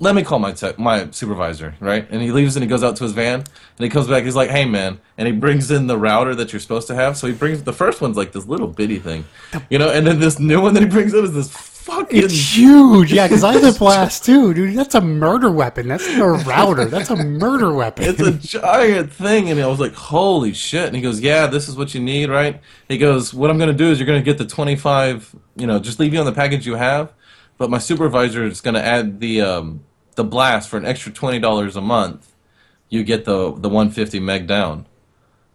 let me call my tech, my supervisor, right? And he leaves and he goes out to his van and he comes back. He's like, hey man, and he brings in the router that you're supposed to have. So he brings the first one's like this little bitty thing, you know, and then this new one that he brings in is this fucking It's huge, yeah. Because I have the blast too, dude. That's a murder weapon. That's not a router. That's a murder weapon. It's a giant thing, and I was like, "Holy shit!" And he goes, "Yeah, this is what you need, right?" He goes, "What I'm going to do is you're going to get the 25, you know, just leave you on the package you have, but my supervisor is going to add the um, the blast for an extra twenty dollars a month. You get the the 150 meg down."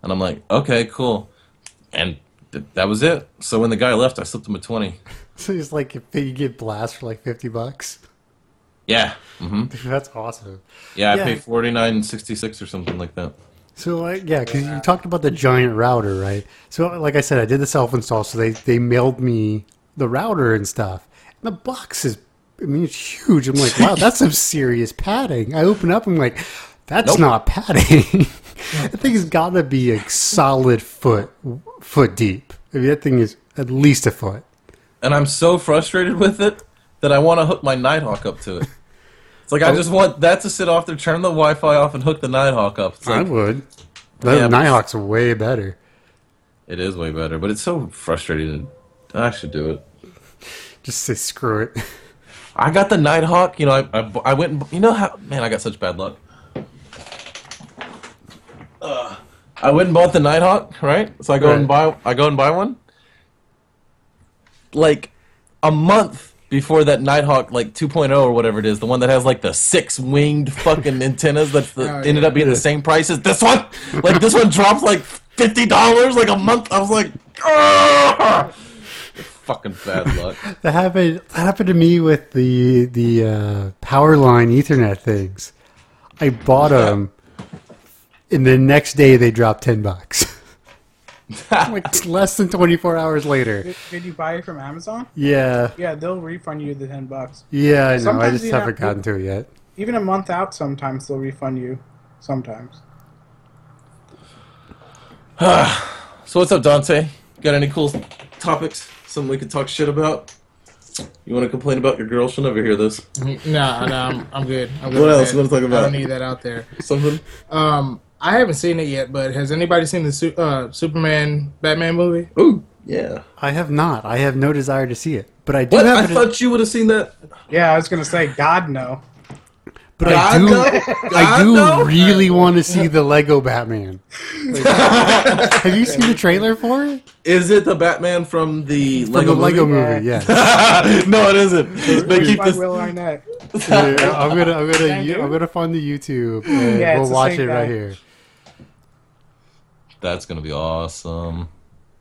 And I'm like, "Okay, cool," and th- that was it. So when the guy left, I slipped him a 20. so it's like if you get blast for like fifty bucks. Yeah, hmm Dude, that's awesome. yeah, I Yeah. paid 49.66 or something like that. So like yeah, because you talked about the giant router, right? So like I said, I did the self install, so they they mailed me the router and stuff. And the box is, I mean, it's huge. I'm like, wow, that's some serious padding. I open up, I'm like, that's Nope. not padding. that thing's got to be a solid foot foot deep. I mean, that thing is at least a foot. And I'm so frustrated with it that I want to hook my Nighthawk up to it. It's like I just want that to sit off there, turn the Wi-Fi off, and hook the Nighthawk up. It's I would. The Yeah, Nighthawk's way better. it is way better, but it's so frustrating. I should do it. Just say screw it. I got the Nighthawk. You know, I, I, I went. And, you know how? Man, I got such bad luck. Uh, I went and bought the Nighthawk, right? So I go and buy. I go and buy one. Like a month before that Nighthawk, like 2.0 or whatever it is, the one that has like the six winged fucking antennas that Oh, ended yeah. up being the same price as this one. Like this one dropped like fifty dollars like a month. I was like, "Argh!" fucking bad luck. That happened. That happened to me with the the uh, power line Ethernet things. I bought them, and the next day they dropped ten bucks. like less than twenty four hours later. Did, did you buy it from Amazon? Yeah, Yeah, they'll refund you the ten bucks. yeah, I know. I just haven't gotten to it yet. Even a month out, sometimes they'll refund you. Sometimes. So what's up, Dante? Got any cool topics? Something we could talk shit about? You want to complain about your girl? She'll never hear this. Nah, nah, I'm, I'm good. I'm good What else that. you wanna talk I about? don't need that out there. Something? Um, I haven't seen it yet, but has anybody seen the Su- uh, Superman Batman movie? Ooh, yeah. I have not. I have no desire to see it, but I do What? have. I a- thought you would have seen that. Yeah, I was gonna say, God no. But I do, no. I do no. really want to see the Lego Batman. Have you seen the trailer for it? Is it the Batman from the From Lego the Lego movie? movie, yeah. no, it isn't. They keep this. Will Arnett. Yeah, I'm gonna, I'm gonna, Thank you- you. I'm gonna find the YouTube and Yeah, we'll watch same it right here. That's gonna be awesome.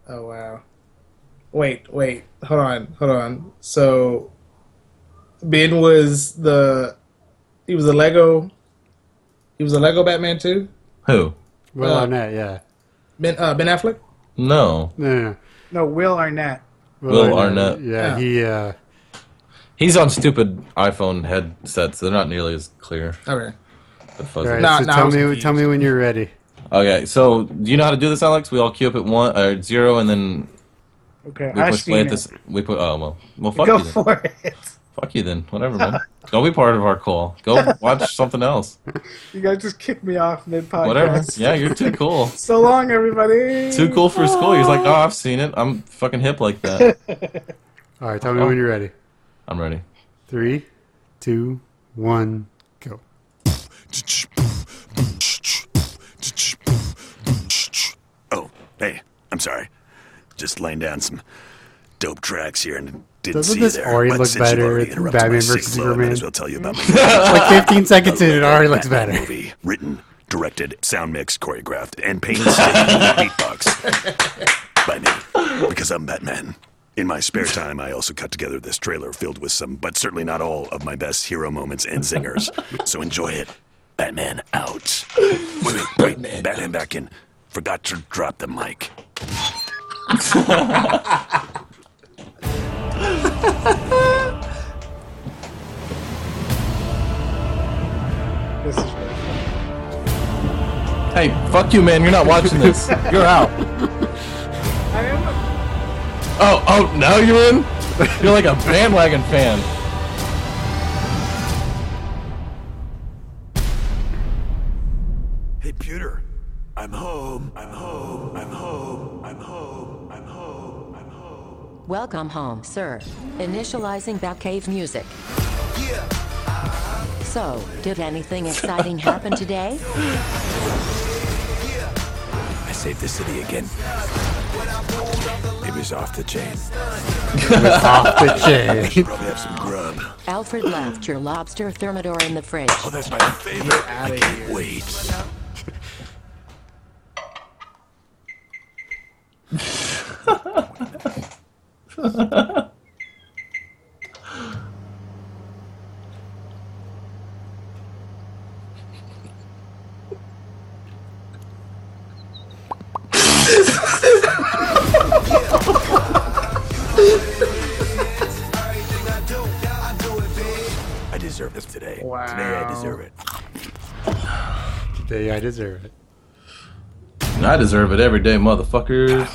Oh wow. Wait, wait, hold on, hold on. So Ben was the he was a Lego he was a Lego Batman too? Who? Will Uh, Arnett, yeah. Ben uh, Ben Affleck? No, No, no, no. No, Will Arnett. Will Arnett. Yeah, Yeah. he. Uh, he's on stupid iPhone headsets. They're not nearly as clear. Okay. The all fuzzy. right, Nah, so nah, tell was me, confused. tell me when you're ready. Okay, so do you know how to do this, Alex? We all queue up at one or zero, and then Okay, we I've push seen play at it. this. We put. Oh well, well fuck Go you then. for it. Fuck you then. Whatever, man. Don't be part of our call. Go watch something else. You guys just kicked me off mid podcast. Whatever. Yeah, you're too cool. So long, everybody. Too cool for school. He's like, oh, I've seen it. I'm fucking hip like that. All right, tell me when you're ready. I'm ready. Three, two, one, go. Oh, hey, I'm sorry. Just laying down some dope tracks here and didn't Doesn't see this there. already But look since you've better already with interrupted Batman my sick versus flow, I might Superman? as well tell you about my Like 15 seconds in, it already looks Batman better. movie, written, directed, sound mixed, choreographed, and painstakingly beatbox by me because I'm Batman. In my spare time, I also cut together this trailer filled with some, but certainly not all, of my best hero moments and zingers. So enjoy it. Batman out. Wait, wait, wait. Batman back in. Forgot to drop the mic. This is really fun. Hey, fuck you, man. You're not watching this. You're out. I am. Oh, oh, now you're in? You're like a bandwagon fan. Hey, Puter. I'm home. I'm home. I'm home. I'm home. I'm home. I'm home. Welcome home, sir. Initializing Batcave music. So, did anything exciting happen today? I saved the city again. It was off the chain. Off the chain. Probably have some grub. Alfred left your lobster thermidor in the fridge. Oh, that's my favorite. I can't wait. I deserve this today. Wow. Today I deserve it. Today I deserve it. I deserve it every day, motherfuckers.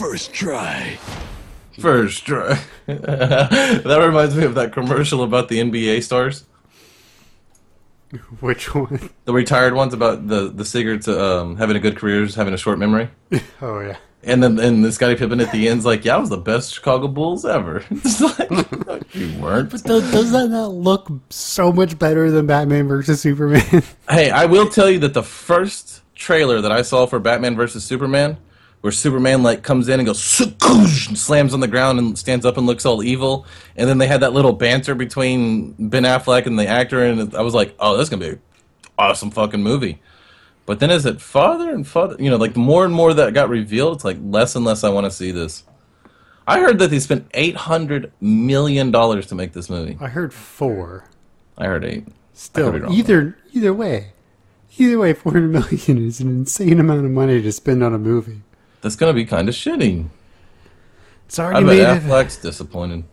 Wham! First try. First try. that reminds me of that commercial about the NBA stars. Which one? The retired ones about the the cigarettes um, having a good career, just having a short memory. Oh yeah. And then and the Scottie Pippen at the end's like, "Yeah, I was the best Chicago Bulls ever." It's like, no, you weren't. Does, does that not look so much better than Batman versus Superman? Hey, I will tell you that the first trailer that I saw for Batman versus Superman, where Superman like comes in and goes and slams on the ground and stands up and looks all evil, and then they had that little banter between Ben Affleck and the actor, and I was like, "Oh, that's gonna be an awesome fucking movie." But then as it farther and farther, you know, like the more and more that got revealed, it's like less and less I want to see this. I heard that they spent eight hundred million dollars to make this movie. I heard four. I heard eight. Still, wrong. either either way, either way, four hundred million is an insane amount of money to spend on a movie. That's gonna be kind of shitty. It's I already bet made. Of, Affleck's disappointed.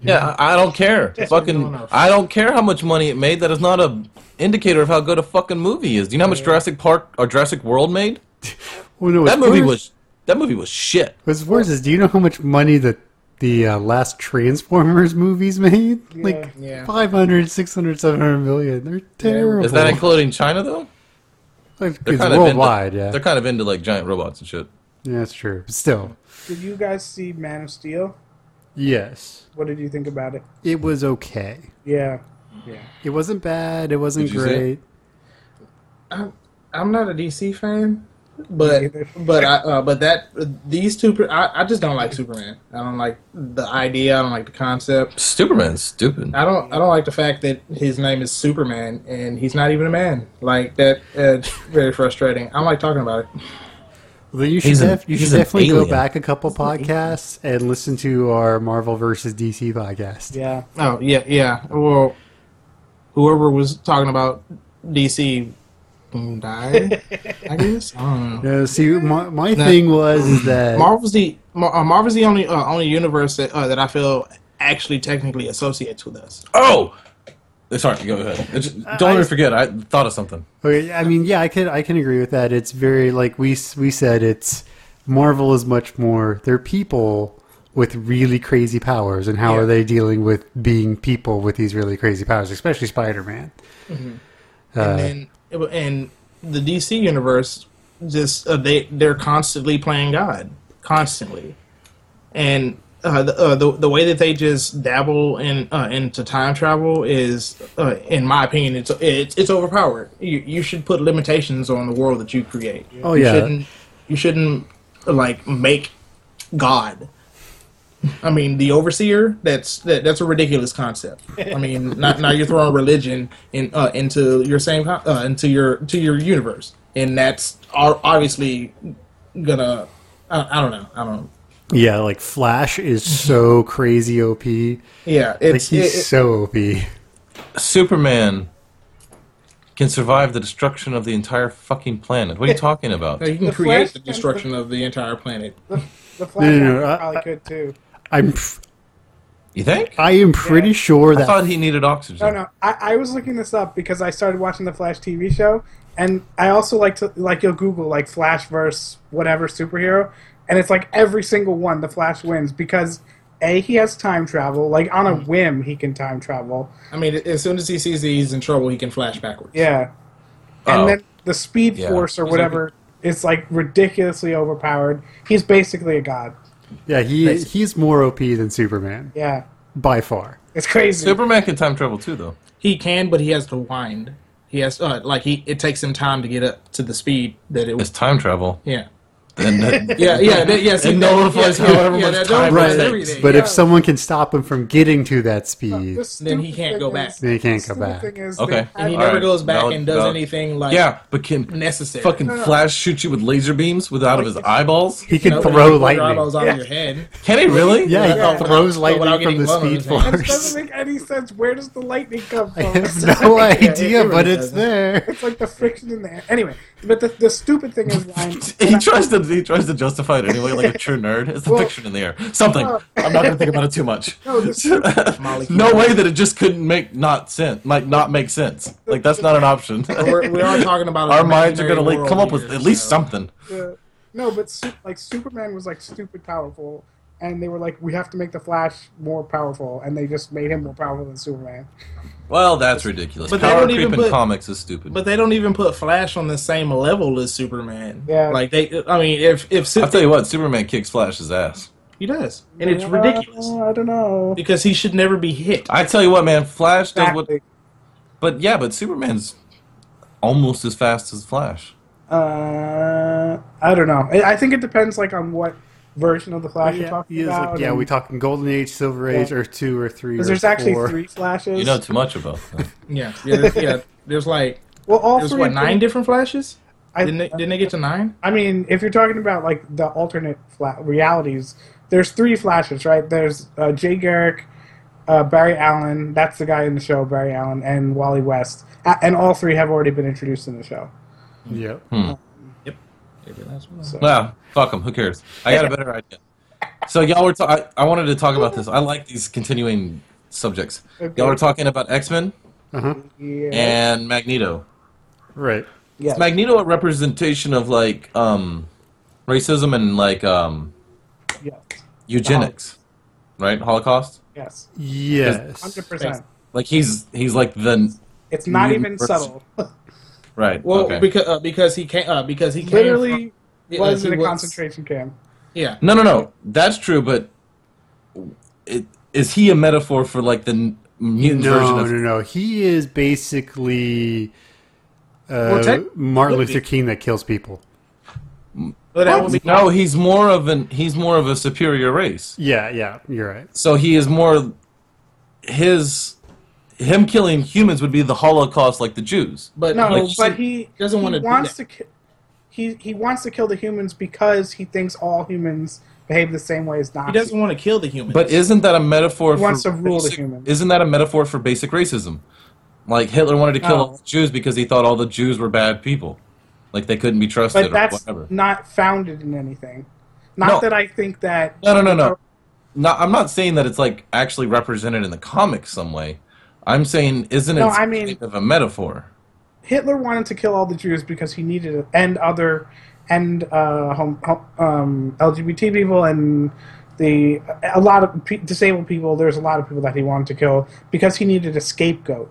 Yeah, I, I don't care. fucking. I don't care how much money it made. That is not a indicator of how good a fucking movie is. Do you know how much Jurassic Park or Jurassic World made? well, no, That movie worse- was that movie was shit. What's worse is, do you know how much money the the uh, last Transformers movies made? Like Yeah. 500, 600, 700 million. They're terrible. Is that including China though? like, They're it's kind of worldwide? Into, yeah, they're kind of into like giant robots and shit. Yeah, that's true. But still, Did you guys see Man of Steel? Yes. What did you think about it? It was okay. Yeah. Yeah. It wasn't bad. It wasn't Did you see it? great. I'm not a DC fan, but but I uh, but that these two I, I just don't like Superman. I don't like the idea. I don't like the concept. Superman's stupid. I don't I don't like the fact that his name is Superman and he's not even a man. Like that, uh, it's very frustrating. I don't like talking about it. Well, you should, He's an- you should definitely go back a couple podcasts and listen to our Marvel versus DC podcast. Yeah. Oh yeah, yeah. Well, whoever was talking about DC died. I guess I don't know. Yeah, see, my, my Nah. thing was is that Marvel's the uh, Marvel's the only uh, only universe that uh, that I feel actually technically associates with us. Oh, sorry. Go ahead. It's don't ever forget. I thought of something. Okay, I mean, yeah, I can I can agree with that. It's very like we we said. It's Marvel is much more. They're people with really crazy powers, and how Yeah. are they dealing with being people with these really crazy powers, especially Spider Man. and Uh, then and the DC universe just uh, they they're constantly playing God, constantly, and uh, the, uh, the the way that they just dabble in uh, into time travel is, uh, in my opinion, it's it's it's overpowered. You you should put limitations on the world that you create. Oh, you yeah. shouldn't you shouldn't like make God. I mean, the overseer. That's that, that's a ridiculous concept. I mean, not, now you're throwing religion in uh, into your same uh, into your to your universe, and that's obviously gonna. I, I don't know. I don't. Know. yeah, like Flash is mm-hmm. so crazy OP. Yeah, it's he's it- it- so OP. Superman can survive the destruction of the entire fucking planet. What are you talking about? you can The create Flash the can- destruction of the entire planet. The, the Flash No, no, no, actor I- probably I- could too. I'm You think? I am pretty sure that. I thought he needed oxygen. No, no. I, I was looking this up because I started watching the Flash TV show, and I also like to like you'll Google like Flash versus whatever superhero, and it's like every single one the Flash wins because a he has time travel like on a whim he can time travel. I mean, as soon as he sees that he's in trouble, he can flash backwards. Yeah, and Oh. then the Speed Yeah. Force or whatever is like ridiculously overpowered. He's basically a god. yeah he he's more OP than Superman Yeah, by far. it's crazy. Superman can time travel too, though. He can, but he has to wind. He has uh, like he. It takes him time to get up to the speed that it It's was. time travel. Yeah, And that, yeah, yeah, that, yeah. See, It that- nullifies yeah, however yeah, much that time nullifies it takes. everything, But yeah. if someone can stop him from getting to that speed, The Then he can't thing go is- back. then he can't the come back. Okay. and he All never right. goes back Valid- and does valid. anything like yeah, but can necessary. fucking Flash shoot you with laser beams with out of his eyeballs? He can No, throw you lightning. eyeballs out Yeah. of your head. Can he really? Yeah, he throws Without lightning from the Speed his hands. It Force. doesn't make any sense. Where does the lightning come I from? have no idea, but it's there. It's like the friction in there. Anyway, but the, the stupid thing is, Ryan, He tries to he tries to justify it anyway, like a true nerd. It's the Well- fiction in the air. Something. I'm not gonna think about it too much. No, the no way that it just couldn't make not sense. Like not make sense. Like that's not an option. We're, we are talking about Our minds are gonna like come up with here, at least so- something. uh, no, but su- like Superman was like stupid powerful, and they were like, we have to make the Flash more powerful, and they just made him more powerful than Superman. Well, that's ridiculous. But they Power don't creep in put- comics is stupid. But they don't even put Flash on the same level as Superman. Yeah. like they. I mean, if if I'll tell you what, Superman kicks Flash's ass. he does, and it's Uh, ridiculous I don't know. because he should never be hit. I tell you what, man, Flash does what. But yeah, but Superman's almost as fast as Flash. Uh, I don't know. I I think it depends, like, on what version of the Flash you're talking he is about. like, yeah, and- we talking Golden Age, Silver Age, Yeah. or two or three. Because or there's actually four. three Flashes. You know too much about that. Yeah, yeah, there's, yeah. There's like well, all there's three. what nine pretty- different Flashes? I, Didn't they, didn't they get to nine? I mean, if you're talking about like the alternate fla- realities, there's three Flashes, right? There's uh, Jay Garrick, uh, Barry Allen. That's the guy in the show, Barry Allen, and Wally West. And all three have already been introduced in the show. Yep. So, Well, fuck them. Who cares? I got a better idea. So y'all were. Ta- I, I wanted to talk about this. I like these continuing subjects. Okay. Y'all were talking about X Men Uh-huh. yeah. and Magneto. Right. yeah. Is Magneto a representation of like um, racism and like um, yes. eugenics, right? Holocaust. Yes. Yes. Hundred percent. Like he's he's like the It's not even Universal. subtle. right. Well, okay. because uh, because he came uh, because he came Literally from- was he in a was- concentration camp. Yeah, No, no, no. That's true, but it, is he a metaphor for like the n- mutant version No, no, no. He is basically uh, Well, tech- Martin Luther be. King that kills people. But that be No, he's more of an he's more of a superior race. Yeah, yeah, you're right. So he is more his him killing humans would be the Holocaust like the Jews. But No, like, but he doesn't he wanna do wants that. to. Ki- he he wants to kill the humans because he thinks all humans behave the same way as Nazis. he doesn't want to kill the humans. But isn't that a metaphor He for wants to rule the basic- humans. Isn't that a metaphor for basic racism? Like Hitler wanted to kill No. all the Jews because he thought all the Jews were bad people. Like they couldn't be trusted but or that's whatever. not founded in anything. Not No. that I think that. No, no, no, no. No, I'm not saying that it's like actually represented in the comics some way. I'm saying isn't it No, I mean- of a metaphor? Hitler wanted to kill all the Jews because he needed end other and uh, hom- hom- um, LGBT people and the a lot of pe- disabled people. There's a lot of people that he wanted to kill because he needed a scapegoat,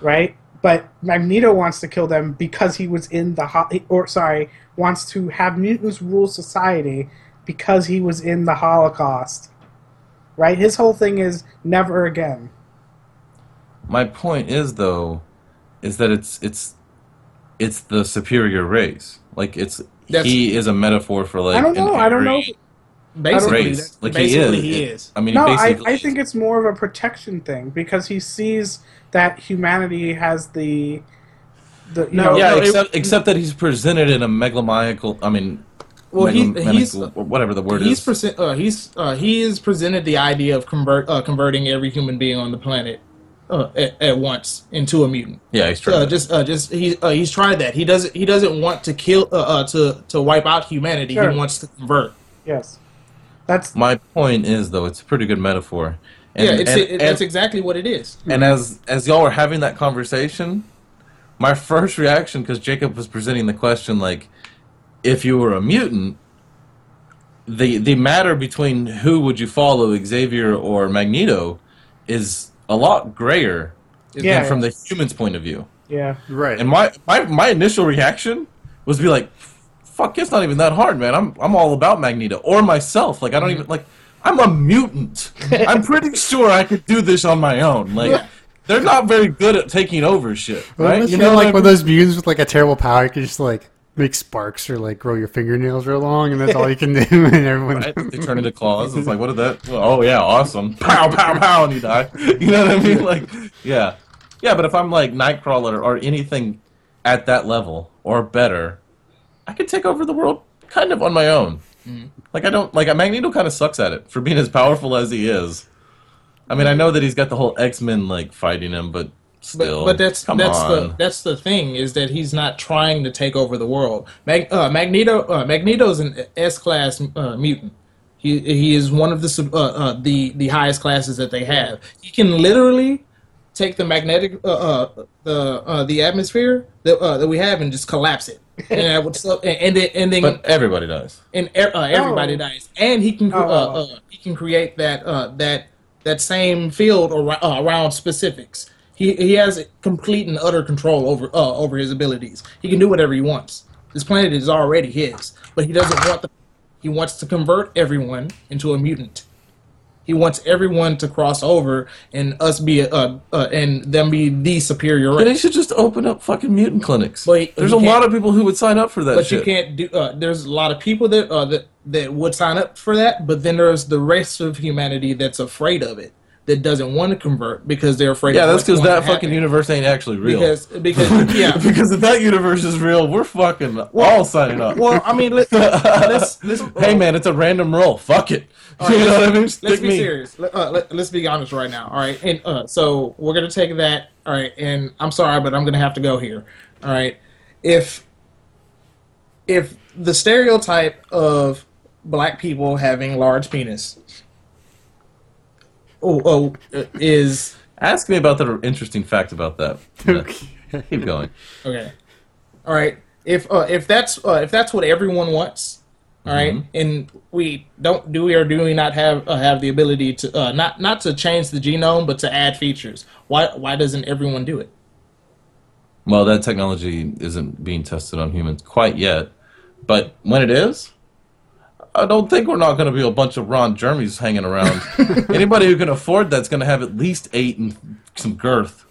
right? But Magneto wants to kill them because he was in the ho- or sorry wants to have mutants rule society because he was in the Holocaust, right? His whole thing is never again. My point is though, is that it's it's it's the superior race. Like it's That's- he is a metaphor for like I don't know. I don't know. angry basically, race. that's Like basically he is. he It- is. I mean, No, he I, basically I think it's more of a protection thing because he sees that humanity has the the you No, know, yeah, no, it- except except that he's presented in a megalomaniacal. I mean, Well, he- he's- whatever the word he's is. present, uh, he's uh, he is presented the idea of convert uh, converting every human being on the planet uh, at, at once into a mutant. yeah, he's trying. Uh, just uh, just he uh, he's tried that. He doesn't he doesn't want to kill uh, uh, to to wipe out humanity. Sure. He wants to convert. yes, that's My point is though, it's a pretty good metaphor. And, yeah, it's, and, it, that's and- exactly what it is. And as as y'all were having that conversation, my first reaction, because Jacob was presenting the question, like, if you were a mutant, the the matter between who would you follow, Xavier or Magneto, is a lot grayer Yeah. than from the human's point of view. yeah. Right. And my, my my initial reaction was to be like, "Fuck, it's not even that hard, man. I'm I'm all about Magneto or myself. Like I don't even like. I'm a mutant. I'm pretty sure I could do this on my own. Like they're not very good at taking over shit, right? unless You know like what I one of those mutants with like a terrible power, you can just like make sparks or like grow your fingernails real long, and that's all you can do. And everyone, Right? They turn into claws. It's like, what is did that? Oh yeah, awesome! Pow, pow, pow, and you die. You know what I mean? Like, yeah, yeah. But if I'm like Nightcrawler or anything at that level or better, I could take over the world kind of on my own. Mm-hmm. Like I don't like Magneto. Kind of sucks at it for being as powerful as he is. I mean, I know that he's got the whole X Men like fighting him, but But, still, but that's come that's on. the that's the thing is that he's not trying to take over the world. Mag, uh, Magneto uh, Magneto's an S class uh, mutant. He he is one of the uh, uh, the the highest classes that they have. He can literally take the magnetic uh, uh, the uh, the atmosphere that uh, that we have and just collapse it. and, that would so- and and then, and then but everybody dies. and everybody Oh. dies, and he can uh, Oh. uh, he can create that uh, that that same field ar- uh, around specifics. He he has complete and utter control over uh, over his abilities. He can do whatever he wants. This planet is already his, but he doesn't want the. He wants to convert everyone into a mutant. He wants everyone to cross over and us be uh, uh and them be the superior Then he race. should just open up fucking mutant clinics. But There's a lot of people who would sign up for that but shit. you can't do. Uh, there's a lot of people that uh, that that would sign up for that, but then there's the rest of humanity that's afraid of it, that doesn't want to convert because they're afraid. Yeah, that's because that fucking happen. universe ain't actually real. Because because yeah. because if that universe is real, we're fucking all signing up. well, I mean, let, let's let's hey man, it's a random roll. Fuck it. you know what I mean? Let's be me. serious. Let, uh, let, us be honest right now. All right, and uh, so we're gonna take that. All right, and I'm sorry, but I'm gonna have to go here. All right, if if the stereotype of black people having large penis, oh, oh uh, is Ask me about the interesting fact about that. Yeah. Keep going. Okay. All right. If uh, if that's uh, if that's what everyone wants, all right, and we don't do we or do we not have uh, have the ability to uh, not not to change the genome but to add features? Why why doesn't everyone do it? Well, that technology isn't being tested on humans quite yet, but when it is, I don't think we're not going to be a bunch of Ron Jeremys hanging around. Anybody who can afford that's going to have at least eight and some girth.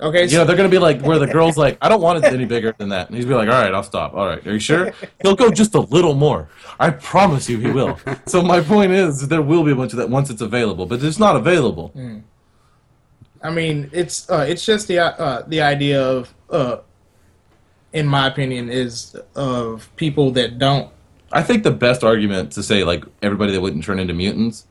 Okay, You so know, they're going to be like, where the girl's like, I don't want it any bigger than that. And he's be like, all right, I'll stop. All right, are you sure? He'll go just a little more. I promise you he will. So my point is, there will be a bunch of that once it's available, but it's not available. I mean, it's uh, it's just the uh, the idea of, uh, in my opinion, is of people that don't. I think the best argument to say, like, everybody that wouldn't turn into mutants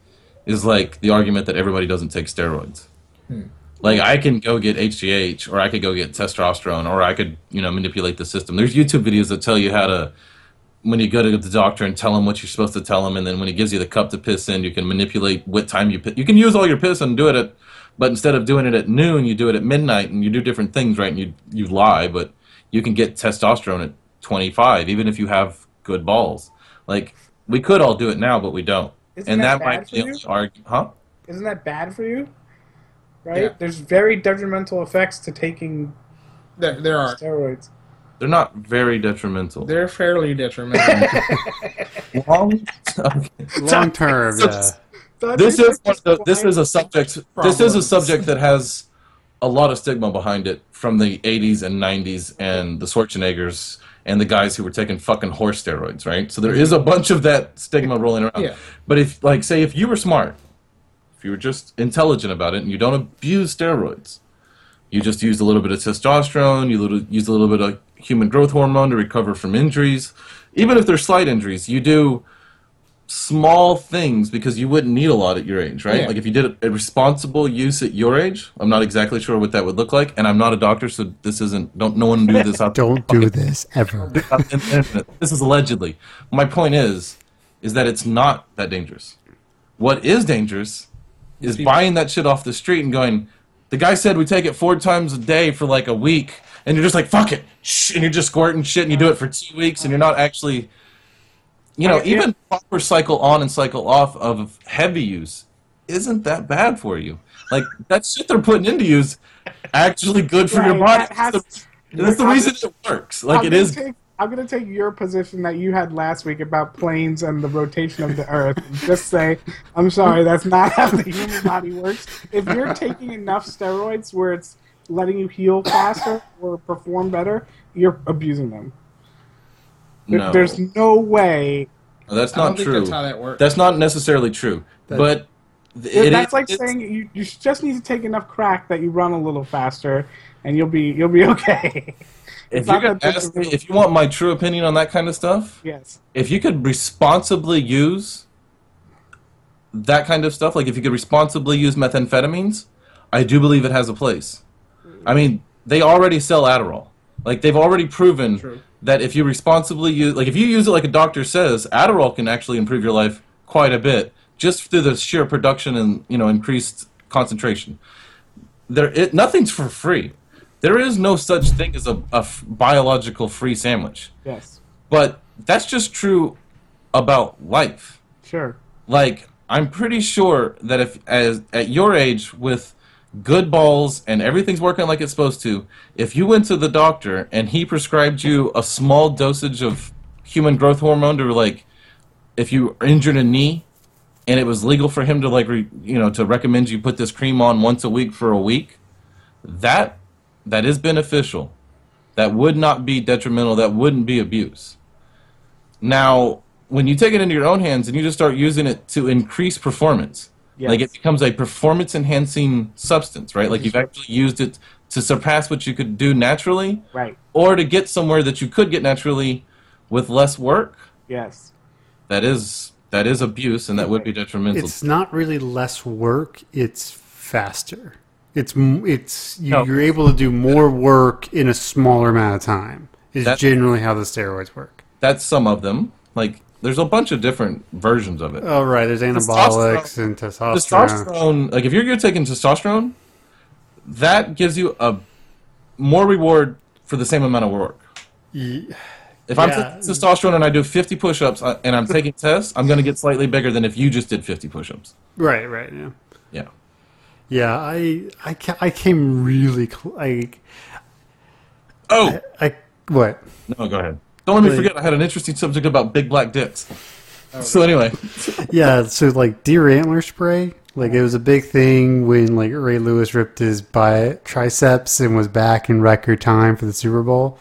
is like the argument that everybody doesn't take steroids. Hmm. Like I can go get HGH, or I could go get testosterone, or I could, you know, manipulate the system. There's YouTube videos that tell you how to, when you go to the doctor and tell him what you're supposed to tell him, and then when he gives you the cup to piss in, you can manipulate what time you piss. You can use all your piss and do it at, but instead of doing it at noon, you do it at midnight, and you do different things, right? And you you lie, but you can get testosterone at 25, even if you have good balls. Like we could all do it now, but we don't. Isn't and that that, bad might for be the you? huh? Isn't that bad for you? Right? Yeah. There's very detrimental effects to taking There, there are. steroids. They're not very detrimental. They're fairly detrimental. long. okay. Long term, So- yeah. Don't This is think one of the, this is a why- subject. This is a subject that has a lot of stigma behind it from the 80s and 90s and the Schwarzeneggers and the guys who were taking fucking horse steroids, right? So there mm-hmm. is a bunch of that stigma rolling around. Yeah. But if, like, say, if you were smart, if you were just intelligent about it and you don't abuse steroids, you just use a little bit of testosterone, you little, use a little bit of human growth hormone to recover from injuries. Even if they're slight injuries, you do small things because you wouldn't need a lot at your age, right? Yeah. Like if you did a, a responsible use at your age, I'm not exactly sure what that would look like, and I'm not a doctor, so this isn't. Don't no one do this out there. Don't do this ever. on the internet. This is allegedly. My point is, is that it's not that dangerous. What is dangerous is buying that shit off the street and going. The guy said we take it four times a day for like a week, and you're just like fuck it, shh, and you're just squirting shit, and you do it for two weeks, and you're not actually, you know, even proper cycle on and cycle off of heavy use isn't that bad for you. Like that shit they're putting into you is actually good for your body. that has- That's the, that's the reason it works. Like I'm it. Take, I'm going to take your position that you had last week about planes and the rotation of the Earth. and just say, I'm sorry, that's not how the human body works. If you're taking enough steroids where it's letting you heal faster or perform better, you're abusing them. There- No. There's no way. No, that's I don't not think true. that's how that works. That's not necessarily true. but th- it that's is- like saying you, you just need to take enough crack that you run a little faster, and you'll be you'll be okay. if you're not gonna that ask me, if you want my true opinion on that kind of stuff, yes. if you could responsibly use that kind of stuff, like if you could responsibly use methamphetamines, I do believe it has a place. Mm. I mean, they already sell Adderall. Like they've already proven True. that if you responsibly use, like if you use it like a doctor says, Adderall can actually improve your life quite a bit just through the sheer production and you know increased concentration. There, it, nothing's for free. There is no such thing as a, a f- biological free sandwich. Yes. But that's just true about life. Sure. Like I'm pretty sure that if as at your age with good balls and everything's working like it's supposed to, if you went to the doctor and he prescribed you a small dosage of human growth hormone to like if you injured a knee and it was legal for him to like re, you know to recommend you put this cream on once a week for a week, that that is beneficial. That would not be detrimental. That wouldn't be abuse. Now, when you take it into your own hands and you just start using it to increase performance, like it becomes a performance enhancing substance, right? Like you've actually used it to surpass what you could do naturally Right. or to get somewhere that you could get naturally with less work. Yes. That is that is abuse and that would be detrimental. It's not really less work; it's faster. It's it's you, No. you're able to do more work in a smaller amount of time. Is That's- generally how the steroids work. That's some of them. Like there's a bunch of different versions of it. Oh right, there's anabolics and testosterone. testosterone like if you're, you're taking testosterone that gives you a more reward for the same amount of work Ye- if i'm Yeah. taking testosterone and i do 50 push-ups uh, and i'm taking tests i'm going to get slightly bigger than if you just did 50 push-ups Right, right, yeah. yeah Yeah, I I, I came really cl- I oh I what? no go ahead don't let me Like- forget i had an interesting subject about big black dicks oh, So anyway, Yeah, so like deer antler spray, like it was a big thing when like Ray Lewis ripped his bi- triceps and was back in record time for the Super Bowl.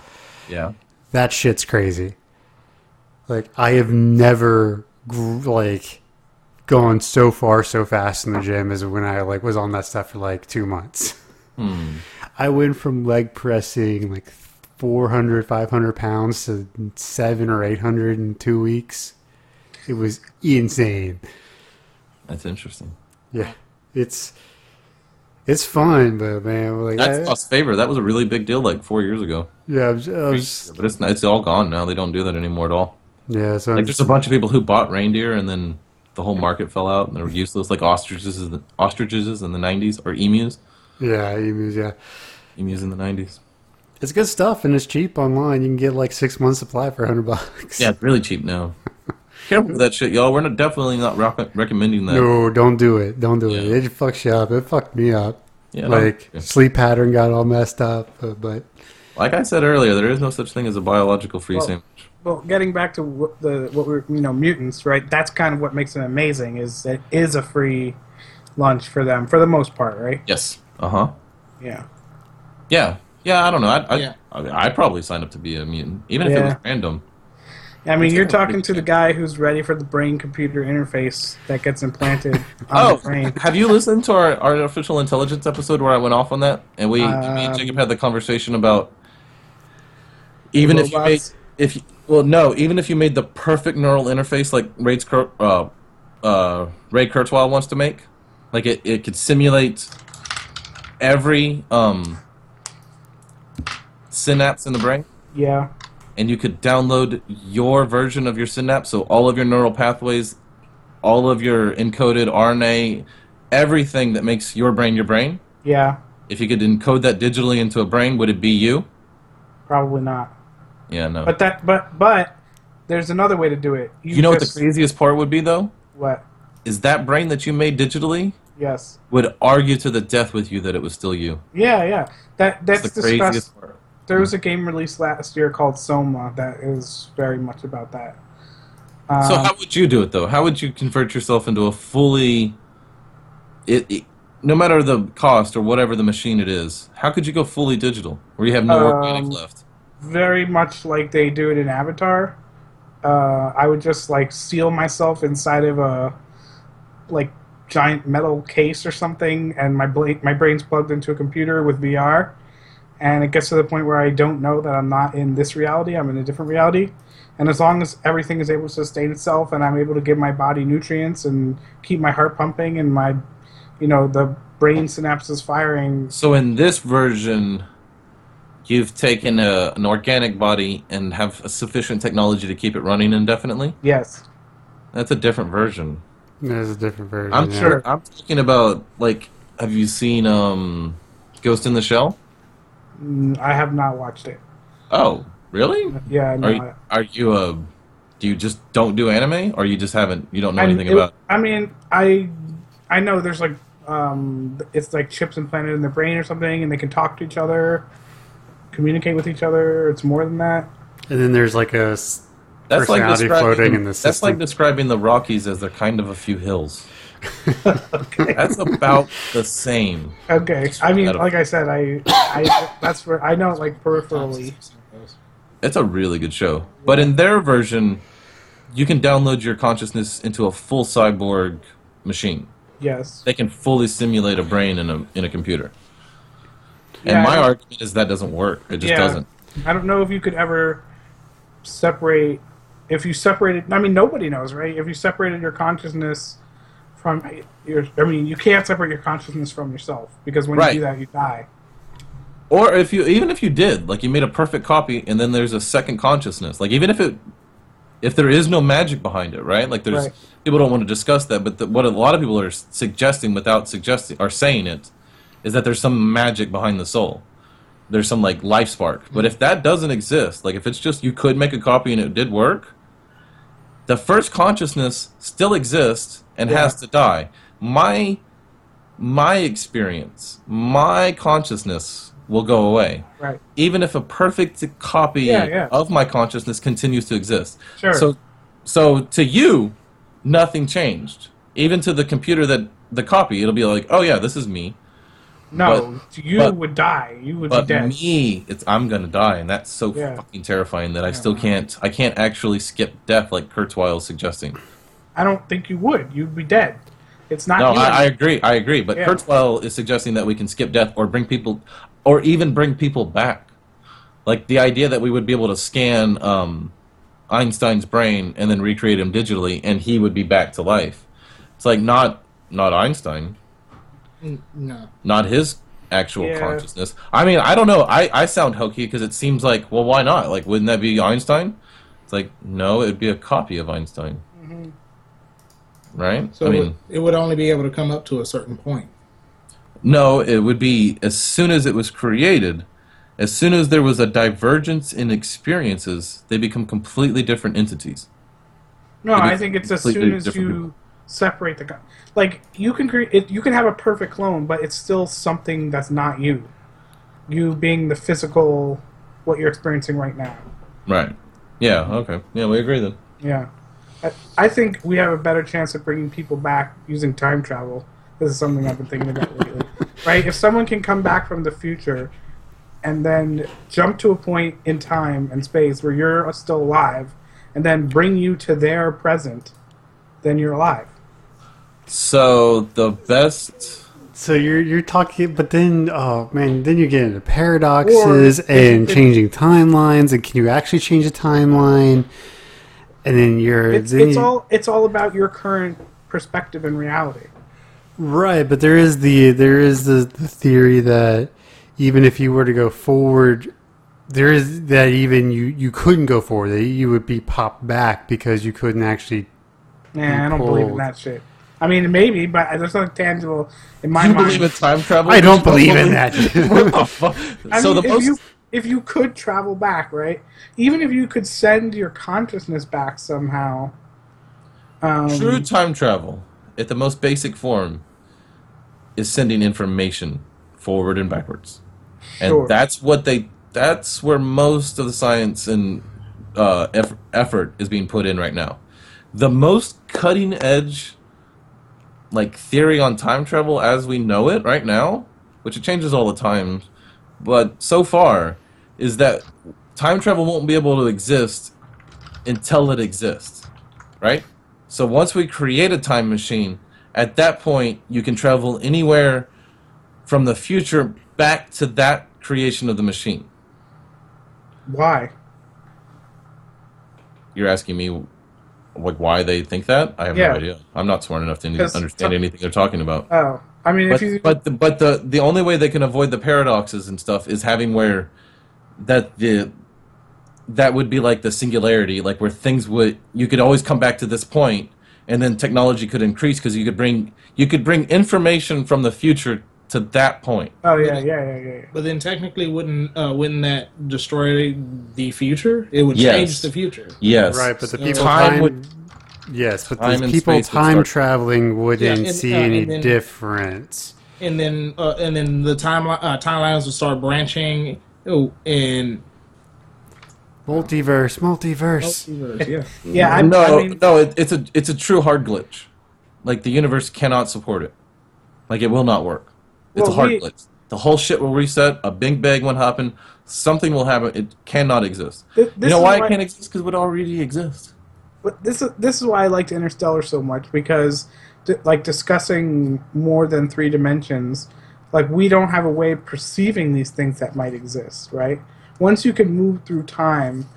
yeah. That shit's crazy. Like I have never like gone so far so fast in the gym as when I like was on that stuff for like two months. Hmm. I went from leg pressing like 400, 500 pounds to seven or 800 in two weeks. It was insane. That's interesting. Yeah, it's it's fun, but man, like That's I- Lost Favor. That was a really big deal like four years ago. yeah, I was, I was- But it's it's all gone now. They don't do that anymore at all. yeah. So Like I'm there's a bunch of people who bought reindeer and then the whole market fell out and they were useless. Like ostriches, in the- ostriches in the '90s or emus, yeah, emus, yeah. emus in the '90s. It's good stuff and it's cheap online. You can get like six months supply for hundred bucks. Yeah, it's really cheap now. Careful with that shit, y'all. We're not, definitely not rec- recommending that. No, don't do it. Don't do it. Yeah. It fucks you up. It fucked me up. Yeah, like Yeah. sleep pattern got all messed up. uh, But Like I said earlier, there is no such thing as a biological free Well- sandwich. Well, getting back to what the what we're you know mutants, right? That's kind of what makes them amazing. Is it is a free lunch for them for the most part, right? Yes. Uh huh. Yeah. Yeah. Yeah. I don't know. I I Yeah. I I'd probably sign up to be a mutant, even if it was Yeah. random. I mean, It's you're talking to the guy who's ready for the brain-computer interface that gets implanted on Oh, the brain. have you listened to our artificial intelligence episode where I went off on that? And we, me Um, and Jacob had the conversation about even if you made, if you, well, no, even if you made the perfect neural interface like Ray's, uh, uh, Ray Kurzweil wants to make, like it, it could simulate every um, synapse in the brain. Yeah. and you could download your version of your synapse, so all of your neural pathways, all of your encoded RNA, everything that makes your brain your brain. Yeah. If you could encode that digitally into a brain, would it be you? Probably not. Yeah, no. But that. But but there's another way to do it. you know what the craziest part would be, though? What? Is that brain that you made digitally Yes. would argue to the death with you that it was still you. Yeah. Yeah. That that's That's the craziest part. There was a game released last year called Soma that is very much about that. Um, So how would you do it though? How would you convert yourself into a fully it, it no matter the cost or whatever the machine it is, how could you go fully digital where you have no Um, organic left? very much like they do it in Avatar. Uh, I would just like seal myself inside of a like giant metal case or something, and my bla- my brain's plugged into a computer with VR, and it gets to the point where I don't know that I'm not in this reality. I'm in a different reality, and as long as everything is able to sustain itself, and I'm able to give my body nutrients and keep my heart pumping and my, you know, the brain synapses firing. So in this version you've taken a, an organic body and have a sufficient technology to keep it running indefinitely? Yes. That's a different version. there's a different version. I'm yeah. sure I'm talking about like have you seen um Ghost in the Shell? Mm, I have not watched it. Oh, really? Yeah, no, Are I- you, are you a do you just don't do anime or you just haven't you don't know anything it- about I mean, I I know there's like um, it's like chips implanted in their brain or something, and they can talk to each other, communicate with each other. It's more than that. And then there's like a That's like personality describing floating in the That's like describing the Rockies as they're kind of a few hills. That's about the same. Okay, I mean, like I said, I I that's where I know it like peripherally. It's a really good show. But in their version, you can download your consciousness into a full cyborg machine. Yes. They can fully simulate a brain in a in a computer. Yeah, and my argument is that doesn't work. It just Yeah. doesn't. I don't know if you could ever separate. If you separated, I mean, nobody knows, right? If you separated your consciousness from your, I mean, you can't separate your consciousness from yourself because when Right. you do that, you die. Or if you even if you did, like you made a perfect copy and then there's a second consciousness. Like even if it if there is no magic behind it, right? Like there's Right. people don't want to discuss that, but the, what a lot of people are suggesting without suggesting or saying it is that there's some magic behind the soul. There's some like life spark. But if that doesn't exist, like if it's just you could make a copy and it did work, the first consciousness still exists and Yeah. has to die. My my experience, my consciousness will go away Right. even if a perfect copy Yeah, yeah. of my consciousness continues to exist. Sure. So, So to you, nothing changed. Even to the computer that the copy, it'll be like, oh yeah, this is me. No, but, you but- would die. You would But be dead. me, it's I'm gonna die, and that's so Yeah. fucking terrifying that I still can't. I can't actually skip death like Kurzweil is suggesting. I don't think you would. You'd be dead. It's not. No. I, I agree. I agree. But Yeah. Kurzweil is suggesting that we can skip death or bring people, or even bring people back. Like the idea that we would be able to scan um, Einstein's brain and then recreate him digitally, and he would be back to life. It's like not not Einstein, No. not his actual Yeah. consciousness. I mean, I don't know. I, I sound hokey because it seems like, well, why not? Like, wouldn't that be Einstein? It's like, no, it'd be a copy of Einstein. Right? So I it mean, would- it would only be able to come up to a certain point. No, it would be as soon as it was created, as soon as there was a divergence in experiences, they become completely different entities. no, I think it's as soon as you people. separate the. co- Like you can create. It, you can have a perfect clone, but it's still something that's not you. You being the physical, what you're experiencing right now. Right. Yeah, okay. Yeah, we agree then. Yeah. I, I think we have a better chance of bringing people back using time travel. This is something I've been thinking about lately. right? If someone can come back from the future and then jump to a point in time and space where you're still alive and then bring you to their present, then you're alive. So the best So you're you're talking, but then oh man, then you get into paradoxes Or- and changing timelines, and can you actually change a timeline? And then you're It's, then it's you- all it's all about your current perspective and reality. right, but there is the there is the, the theory that even if you were to go forward, there is that even you you couldn't go forward, that you would be popped back because you couldn't actually. Nah, I don't believe in that shit. I mean, maybe, but there's nothing tangible in my you mind. believe in time travel? I don't believe in that. what the fuck? I so mean, the if most you if you could travel back, right? Even if you could send your consciousness back somehow. Um, true time travel, at the most basic form, is sending information forward and backwards. and Sure. that's what they that's where most of the science and uh, eff- effort is being put in right now the most cutting edge like theory on time travel as we know it right now which it changes all the time but so far is that time travel won't be able to exist until it exists right so once we create a time machine at that point you can travel anywhere from the future back to that creation of the machine. why? You're asking me like why they think that? I have Yeah. no idea. I'm not smart enough to understand anything they're talking about. Oh, I mean, But if you but the, but the the only way they can avoid the paradoxes and stuff is having where that the that would be like the singularity, like where things would you could always come back to this point, and then technology could increase because you could bring you could bring information from the future to that point. oh yeah, yeah, yeah, yeah, yeah. But then technically, wouldn't uh, wouldn't that destroy the future? It would Yes. change the future. Yes, Right, but the So- people Time time, would- yes, but time the and people time traveling wouldn't and, see uh, any then- difference. And then uh, and then the timeline uh, timelines will start branching. Oh, and Multiverse, multiverse. yeah, Yeah, I, no, I mean, no, it, it's a it's a true hard glitch. Like the universe cannot support it. Like it will not work. It's Well, a hard we- glitch. The whole shit will reset. A big bang will happen. Something will happen. It cannot exist. Th- you know why why- it can't exist? Because it would already exist. But this is this is why I liked Interstellar so much because, like discussing more than three dimensions, like we don't have a way of perceiving these things that might exist, right? Once you can move through time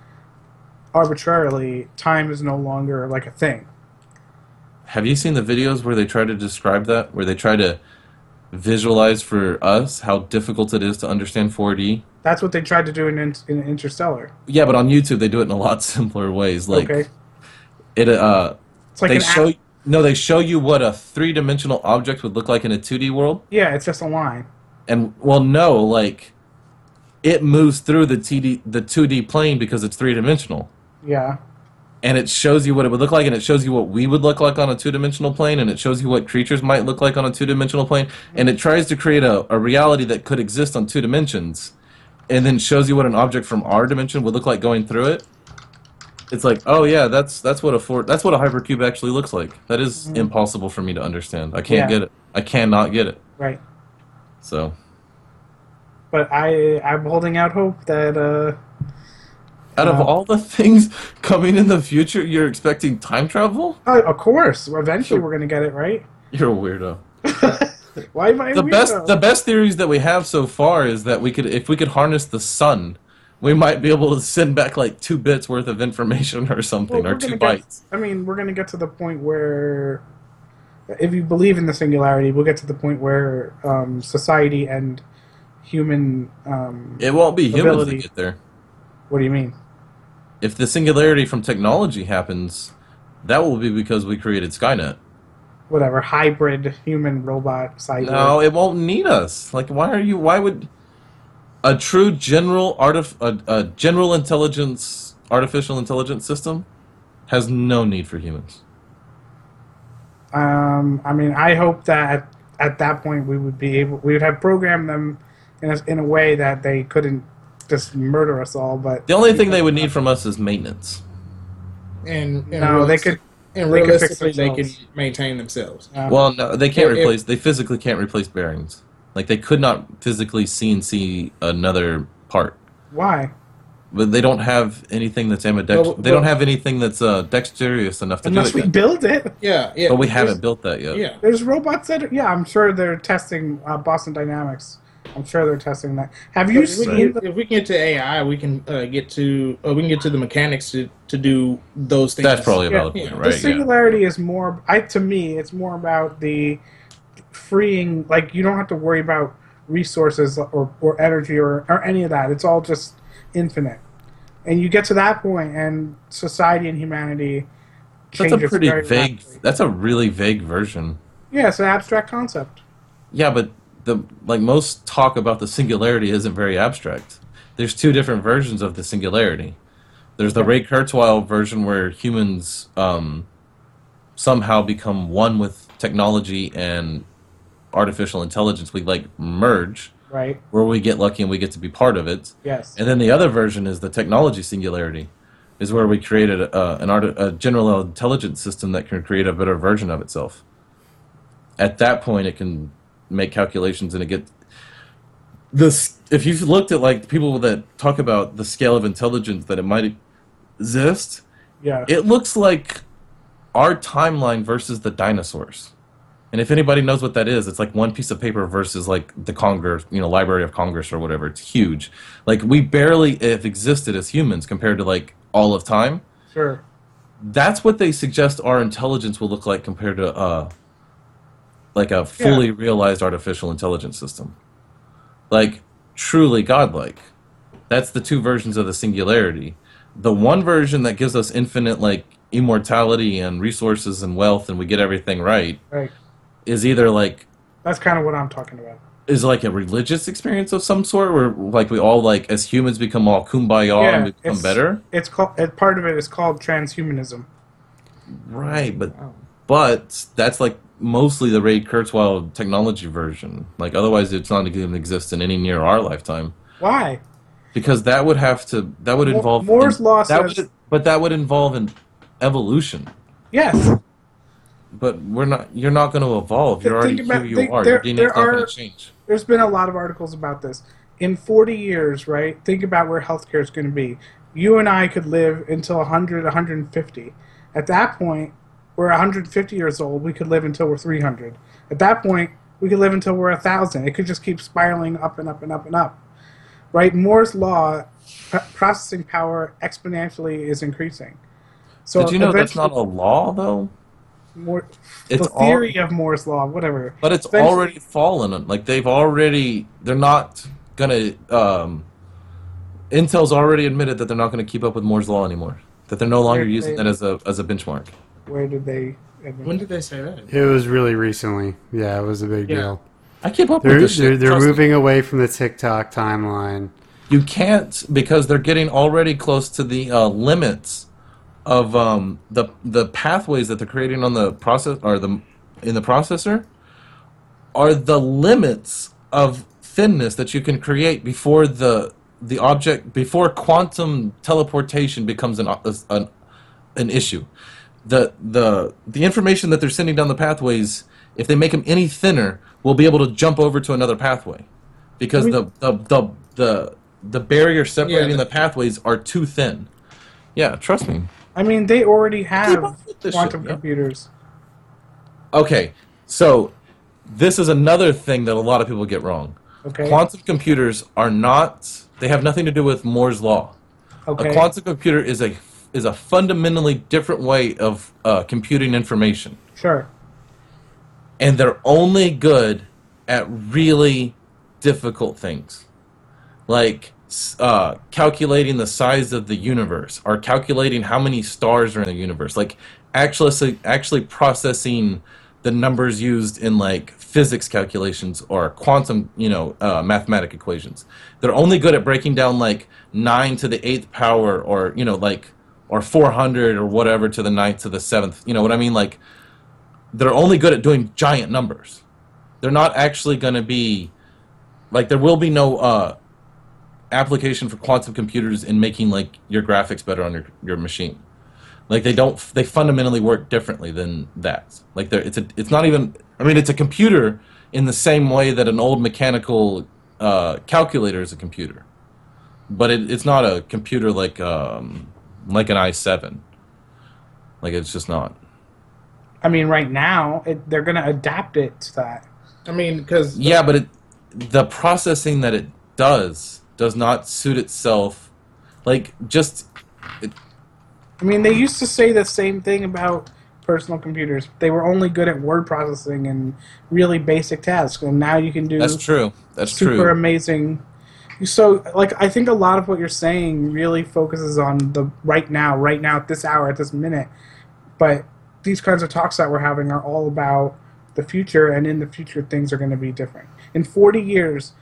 arbitrarily, time is no longer like a thing. Have you seen the videos where they try to describe that? Where they try to visualize for us how difficult it is to understand 4D? That's what they tried to do in, in, in Interstellar. Yeah, but on YouTube they do it in a lot simpler ways. Like okay, it uh it's like they show app- no they show you what a three-dimensional object would look like in a 2D world. yeah, it's just a line. And well, no, like it moves through the TD the 2D plane because it's three dimensional, Yeah, and it shows you what it would look like, and it shows you what we would look like on a two dimensional plane, and it shows you what creatures might look like on a two dimensional plane, and it tries to create a, a reality that could exist on two dimensions, and then shows you what an object from our dimension would look like going through it. It's like, oh yeah, that's that's what a four, that's what a hypercube actually looks like. That is Mhm. impossible for me to understand. I can't Yeah. get it. I cannot get it. Right. So, But I I'm holding out hope that uh out of all the things coming in the future, you're expecting time travel? oh, of course eventually we're gonna get it right. You're a weirdo. Why am I the best weirdo? the best theories that we have so far is that we could if we could harness the sun we might be able to send back like two bits worth of information or something Well, or two bytes I mean, we're going to get to the point where, if you believe in the singularity, we'll get to the point where um, society and human. Um, it won't be humans Ability. that get there what do you mean? if the singularity from technology happens that will be because we created skynet Whatever hybrid human robot cyber. no it won't need us like why are you why would a true general artif- a, a general intelligence artificial intelligence system has no need for humans Um, I mean, I hope that at, at that point we would be able, we would have programmed them in a, in a way that they couldn't just murder us all. But the only thing they would need from us is maintenance And, and no, they could. and they could realistically they can maintain themselves. uh, Well, no, they can't If- if- replace. They physically can't replace bearings. Like they could not physically CNC another part, why? but they don't have anything that's ambidex. Well, they don't have anything that's uh, dexterous enough to Unless do we it. Yet. build it. Yeah, yeah. But we there's- haven't built that yet. Yeah, There's robots that, are, yeah, I'm sure they're testing uh, Boston Dynamics. I'm sure they're testing that. Have you if we, can seen? get, if we can get to AI, we can uh, get to uh, we can get to the mechanics to, to do those things. That's probably a Yeah, valid yeah. point, the right? Yeah. singularity is more. I to me, it's more about the freeing. Like you don't have to worry about resources or, or energy or, or any of that. It's all just infinite. And you get to that point, and society and humanity. That's a pretty very vague. rapidly. That's a really vague version. Yeah, it's an abstract concept. Yeah, but the like most talk about the singularity isn't very abstract. There's two different versions of the singularity. There's the Ray Kurzweil version where humans um, somehow become one with technology and artificial intelligence. We like merge, Right. where we get lucky and we get to be part of it. Yes. And then the other version is the technology singularity, is where we created a, an art, a general intelligence system that can create a better version of itself. At that point, it can make calculations and it get this. If you've looked at like people that talk about the scale of intelligence that it might exist, yeah. it looks like our timeline versus the dinosaurs. And if anybody knows what that is, it's like one piece of paper versus like the Congress, you know, Library of Congress or whatever. It's huge. Like we barely have existed as humans compared to like all of time. sure. That's what they suggest our intelligence will look like compared to uh like a fully realized artificial intelligence system. Like truly godlike. That's the two versions of the singularity. The one version that gives us infinite like immortality and resources and wealth and we get everything right Right. Is either like That's kind of what I'm talking about. is like a religious experience of some sort where like we all like as humans become all kumbaya and become it's- better It's called. Part of it is called transhumanism. right but oh. but that's like mostly the ray kurzweil technology version like otherwise it's not going to exist in any near our lifetime Why? because that would have to that would involve Moore's law that says- would, but that would involve an evolution Yes. But we're not you're not going to evolve you're already about- who you think are there- your DNA's not going to change There's been a lot of articles about this. In 40 years, right? Think about where healthcare is going to be. You and I could live until 100, 150. At that point, we're 150 years old. We could live until we're 300. At that point, we could live until we're 1,000. It could just keep spiraling up and up and up and up. Right? Moore's law, p- processing power exponentially is increasing. So did you know that's not a law though Moore, It's the all- theory of Moore's law, whatever. But it's Eventually- already fallen. Like they've already, they're not gonna. Um, Intel's already admitted that they're not going to keep up with Moore's law anymore. That they're no longer They- using they- that as a as a benchmark. Where did they? When did they say that? It was really recently. Yeah, it was a big Yeah. deal. I keep up They're with this they're, shit. they're Trust me. moving away from the tick-tock timeline. You can't because they're getting already close to the uh, limits of um, the the pathways that they're creating on the process or the in the processor are the limits of thinness that you can create before the the object before quantum teleportation becomes an, an an issue. The the the information that they're sending down the pathways, if they make them any thinner, we'll be able to jump over to another pathway, because the, the the the the barrier separating the- the pathways are too thin. Yeah, trust me. I mean, they already have up quantum shit, yeah. computers. Okay, so this is another thing that a lot of people get wrong. Okay. Quantum computers are not. They have nothing to do with Moore's law. Okay. A quantum computer is a is a fundamentally different way of uh, computing information, Sure. and they're only good at really difficult things, like s- uh, calculating the size of the universe or calculating how many stars are in the universe, like actually actually processing the numbers used in like physics calculations or quantum, you know, uh, mathematic equations. They're only good at breaking down like nine to the eighth power, or you know, like or four hundred or whatever to the ninth to the seventh. You know what I mean? Like they're only good at doing giant numbers. They're not actually going to be like there will be no uh, application for quantum computers in making like your graphics better on your your machine. Like they don't they fundamentally work differently than that. Like they're it's a it's not even I mean it's a computer in the same way that an old mechanical uh, calculator is a computer, but it, it's not a computer like um, like an i7. Like it's just not. I mean, right now it, they're going to adapt it to that. I mean, because Yeah, but it, the processing that it does does not suit itself. Like just I mean, they used to say the same thing about personal computers. They were only good at word processing and really basic tasks, and now you can do that's true. That's super true. amazing. So, like, I think a lot of what you're saying really focuses on the right now, right now, at this hour, at this minute. But these kinds of talks that we're having are all about the future, and in the future, things are going to be different. In 40 years,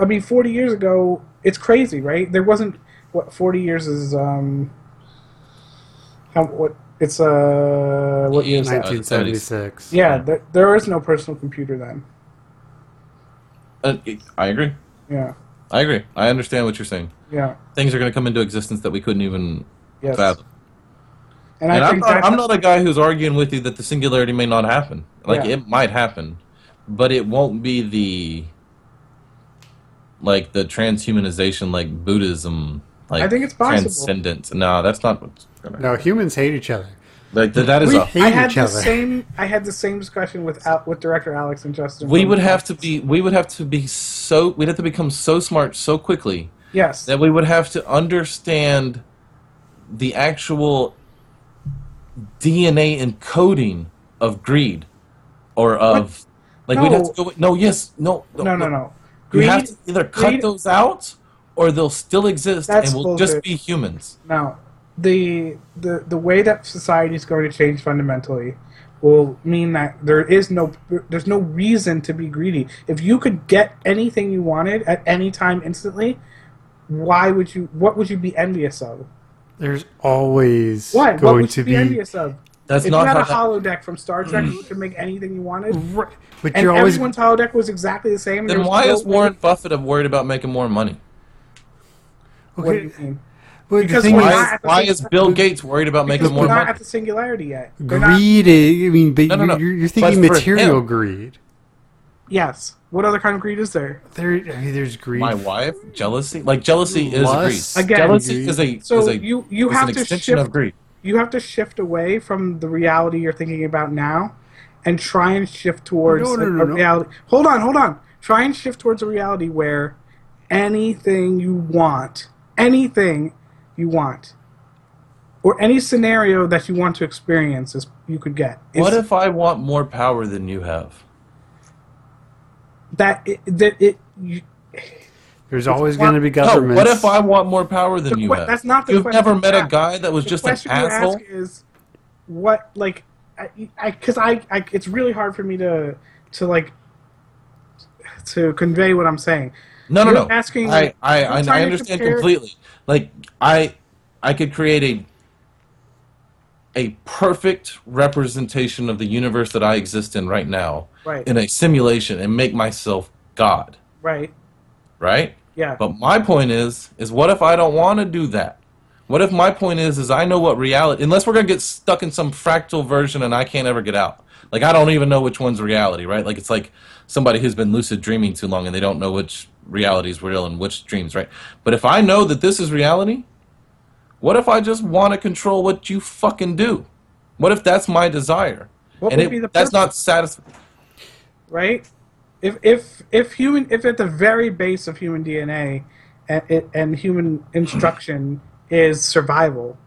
I mean, 40 years ago, it's crazy, right? There wasn't what 40 years is. um How what it's uh what year is that? 1976. Yeah, there, there is no personal computer then. Uh, I agree. Yeah, I agree. I understand what you're saying. yeah, Things are going to come into existence that we couldn't even yes. fathom. And, And I I'm think not, I'm not a guy who's arguing with you that the singularity may not happen. Like Yeah. it might happen, but it won't be the like the transhumanization like Buddhism. Like I think it's possible. transcendent. No, that's not what's gonna. No, humans hate each other. Like th- that is We a. hate I had each the other. same. I had the same discussion with Al- with director Alex and Justin. We would have to be. We would have to be so. We'd have to become so smart so quickly Yes. that we would have to understand the actual DNA encoding of greed or of like we'd have to go no yes no no, no, no. We have to either cut greed- those out or they'll still exist and we'll just be humans Now, the the the way that society is going to change fundamentally will mean that there is no there's no reason to be greedy. If you could get anything you wanted at any time instantly, why would you? What would you be envious of? There's always What? What going would to be, be. envious of? That's if not you had a hollow deck from Star Trek, hmm. you could make anything you wanted. Right. But And you're always. everyone's holodeck was exactly the same. and then why no is way- Warren Buffett worried about making more money What do Okay, you mean? but the Because thing is, why, why is. Bill Gates worried about making Because more we're not at the singularity yet. They're greed is. I mean, but No, no, you're, no. you're, you're thinking for material him- greed. yes. What other kind of greed is there? There, I mean, there's greed. my wife jealousy like jealousy is Lust. greed Again, jealousy is a So is a you you have an to extension shift of greed you have to shift away from the reality you're thinking about now and try and shift towards No, no, a, no, a no. reality. Hold on, hold on. Try and shift towards a reality where anything you want, anything you want, or any scenario that you want to experience is you could get. What if i want more power than you have that it, that it you, There's always going to be No, what if I want more power than The you que- have? that's not the You've question never met you a guy that was the just an question you asshole. ask is what like I because I, I it's really hard for me to to like to convey what I'm saying. No, no, You're no. asking, I, I, I'm I, trying I to understand compare- completely. Like I, I could create a a perfect representation of the universe that I exist in right now Right. in a simulation and make myself God, Right. right? Yeah. But my point is, is what if I don't want to do that? What if my point is is I know what reality unless we're gonna get stuck in some fractal version and I can't ever get out. Like I don't even know which one's reality, right? Like it's like somebody who's been lucid dreaming too long and they don't know which reality is real and which dreams, right? But if I know that this is reality, what if I just want to control what you fucking do? What if that's my desire? What and would it, be the that's not satisfying. right? If if if human if at the very base of human DNA and, and human instruction is survival,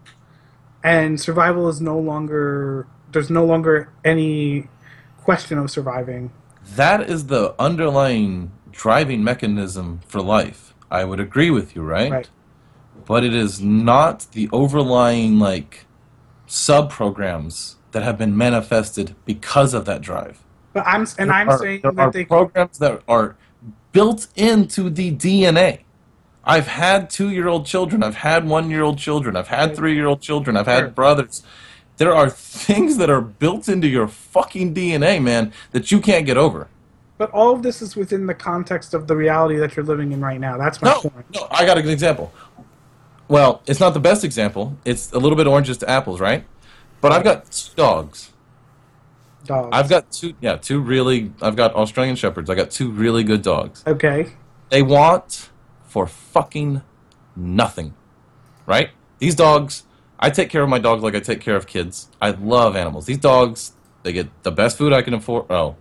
and survival is no longer there's no longer any question of surviving. That is the underlying driving mechanism for life. I would agree with you, right? Right. But it is not the overlying like sub programs that have been manifested because of that drive. But I'm and I'm are- saying there that are they programs that are built into the DNA. I've had two-year-old children. I've had one-year-old children. I've had three-year-old children. I've had brothers. There are things that are built into your fucking DNA, man, that you can't get over. but all of this is within the context of the reality that you're living in right now. That's my No, point. no, I got a good example. Well, it's not the best example. It's a little bit oranges to apples, right? But I've got dogs. Dogs. I've got two, yeah, two really. I've got Australian shepherds. I got two really good dogs. okay. They want for fucking nothing, right? These dogs. I take care of my dogs like I take care of kids. I love animals. These dogs, they get the best food I can afford. Oh,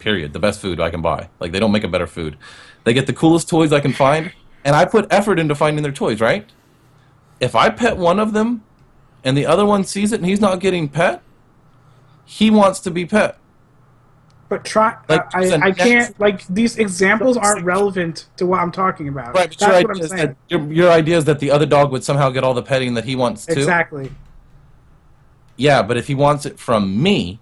period. The best food I can buy. Like they don't make a better food. They get the coolest toys I can find, and I put effort into finding their toys, right? If I pet one of them, and the other one sees it and he's not getting pet, he wants to be pet. But try. Like, I, I can't. Like these examples aren't relevant to what I'm talking about. Right, but That's your what idea, I'm is saying. that, your, your idea is that the other dog would somehow get all the petting that he wants to. Exactly. Yeah, but if he wants it from me,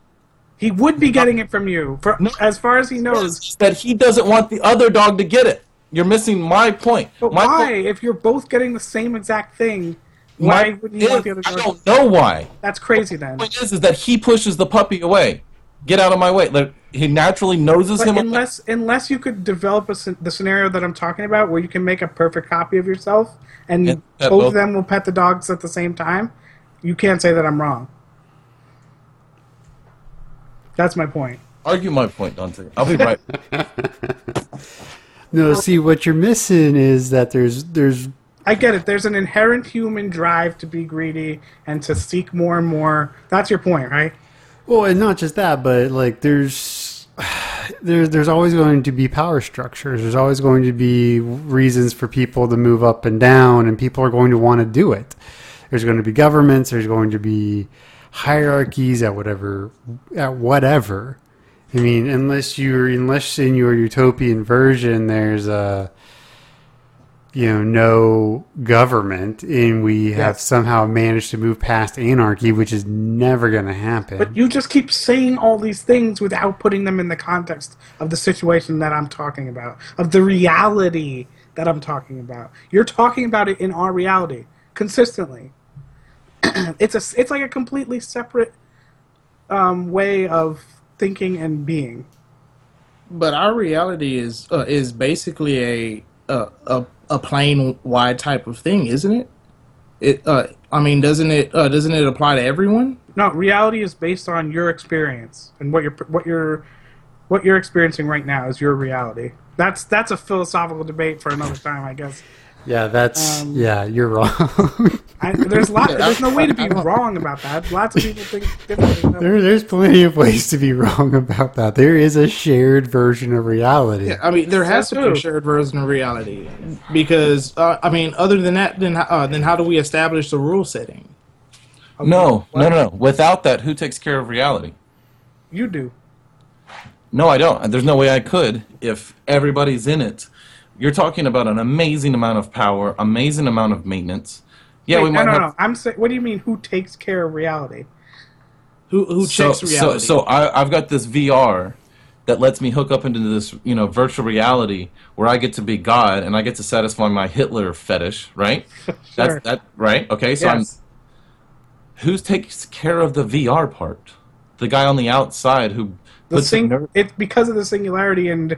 He would be getting it from you, for, as far as he knows. that he doesn't want the other dog to get it. You're missing my point. But my why? point- If you're both getting the same exact thing, why my wouldn't you want the is- other I don't know why. That's crazy then. The point is, is that he pushes the puppy away. Get out of my way. Like, he naturally noses But him. unless unless you could develop a, the scenario that I'm talking about, where you can make a perfect copy of yourself, and And both both- of them will pet the dogs at the same time, you can't say that I'm wrong. That's my point. Argue my point, Dante. I'll be right. No, see what you're missing is that there's there's I get it. There's an inherent human drive to be greedy and to seek more and more. That's your point, right? well, and not just that, but like there's there's there's always going to be power structures. There's always going to be reasons for people to move up and down, and people are going to want to do it. There's going to be governments. There's going to be hierarchies at whatever at whatever. I mean, unless you're unless in your utopian version, there's a you know no government, and we have somehow managed to move past anarchy, which is never going to happen. But you just keep saying all these things without putting them in the context of the situation that I'm talking about, of the reality that I'm talking about. You're talking about it in our reality consistently. it's a it's like a completely separate um, way of thinking and being. But our reality is uh, is basically a a a, a plain wide type of thing, isn't it? It uh, I mean, doesn't it uh, doesn't it apply to everyone? No, reality is based on your experience and what you're what you're what you're experiencing right now is your reality. That's that's a philosophical debate for another time, I guess. Yeah, that's Um, yeah, you're wrong. I, there's lot. There's no way to be wrong about that. Lots of people think differently. there, there's plenty of ways to be wrong about that. There is a shared version of reality. Yeah, I mean, there has to be a shared version of reality because uh, I mean, other than that, then uh, then how do we establish the rule setting? No, no, no, no. Without that, who takes care of reality? You do. No, I don't. There's no way I could if everybody's in it. You're talking about an amazing amount of power, amazing amount of maintenance. Yeah, Wait, we no, might no, have. no. I'm saying. What do you mean? Who takes care of reality? Who who so, checks reality? So, so I, I've got this VR that lets me hook up into this, you know, virtual reality where I get to be God and I get to satisfy my Hitler fetish, right? Sure. That's that, right? Okay, so Yes. I'm. Who takes care of the VR part? The guy on the outside who The sing- ner- it because of the singularity and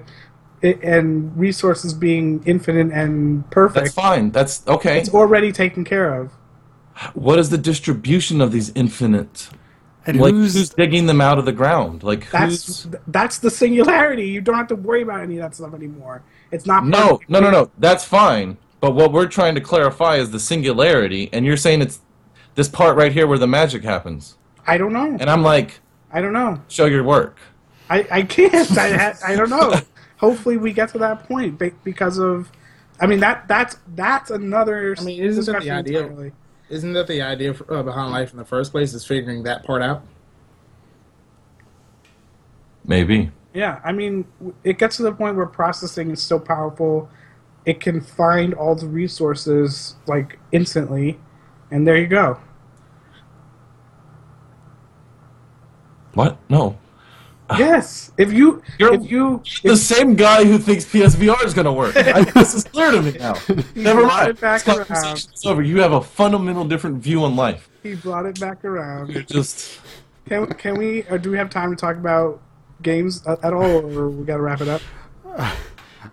and resources being infinite and perfect. That's fine. That's okay. It's already taken care of. what is the distribution of these infinite? And Like who's, who's digging them out of the ground? Like That's who's that's the singularity. You don't have to worry about any of that stuff anymore. It's not No, no, no, no. That's fine. But what we're trying to clarify is the singularity, and you're saying it's this part right here where the magic happens. I don't know. And I'm like, I don't know. show your work. I, I can't. I, I don't know. Hopefully, we get to that point because of. I mean that that's that's another. I mean, isn't that the idea? entirely. Isn't that the idea for, uh, behind life in the first place? Is figuring that part out. Maybe. Yeah, I mean, it gets to the point where processing is so powerful, it can find all the resources like instantly, and there you go. What? No. Yes, if you You're- if you The same guy who thinks PSVR is going to work. I, this is clear to me now. Never mind. back This around. conversation is over. You have a fundamental different view on life. he brought it back around. You're just. Can can we or do we have time to talk about games at, at all, or we got to wrap it up?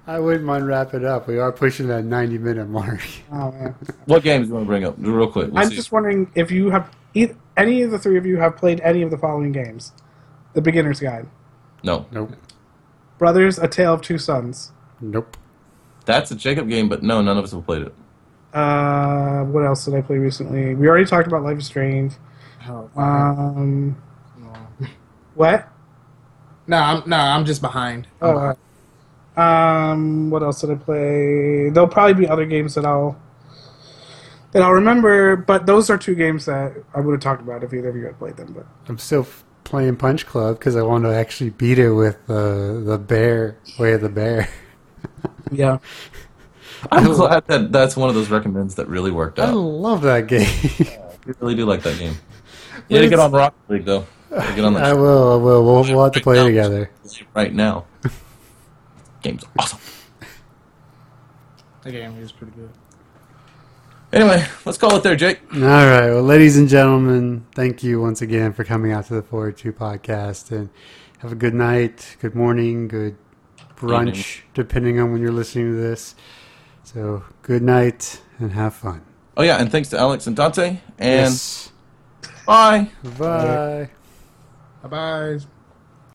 I wouldn't mind wrap it up. We are pushing that 90 minute mark. Oh man. What games do you want to bring up? Real quick. We'll I'm see. just wondering if you have either, any of the three of you have played any of the following games: The Beginner's Guide, No. Nope. Brothers: A Tale of Two Sons. Nope. That's a Jacob game, but no, none of us have played it. Uh, what else did I play recently? We already talked about Life is Strange. Oh, Um, what? no, I'm no, I'm just behind. Oh, uh, um, what else did I play? There'll probably be other games that I'll that I'll remember, but those are two games that I would have talked about if either of you had played them. But I'm still f- playing Punch Club because I want to actually beat it with uh, the bear, Way of the Bear. yeah, I'm glad that that's one of those recommends that really worked out. I love that game. I really do like that game. You gotta get on Rocket League though. Get on I that will. I will. We'll, we'll have to play together. right now. Game's awesome. The game is pretty good. Anyway, let's call it there, Jake. All right. Well, ladies and gentlemen, thank you once again for coming out to the 402 podcast. And have a good night, good morning, good brunch, Evening. depending on when you're listening to this. So, good night and have fun. Oh yeah, and thanks to Alex and Dante. And yes. bye. Bye. Bye bye.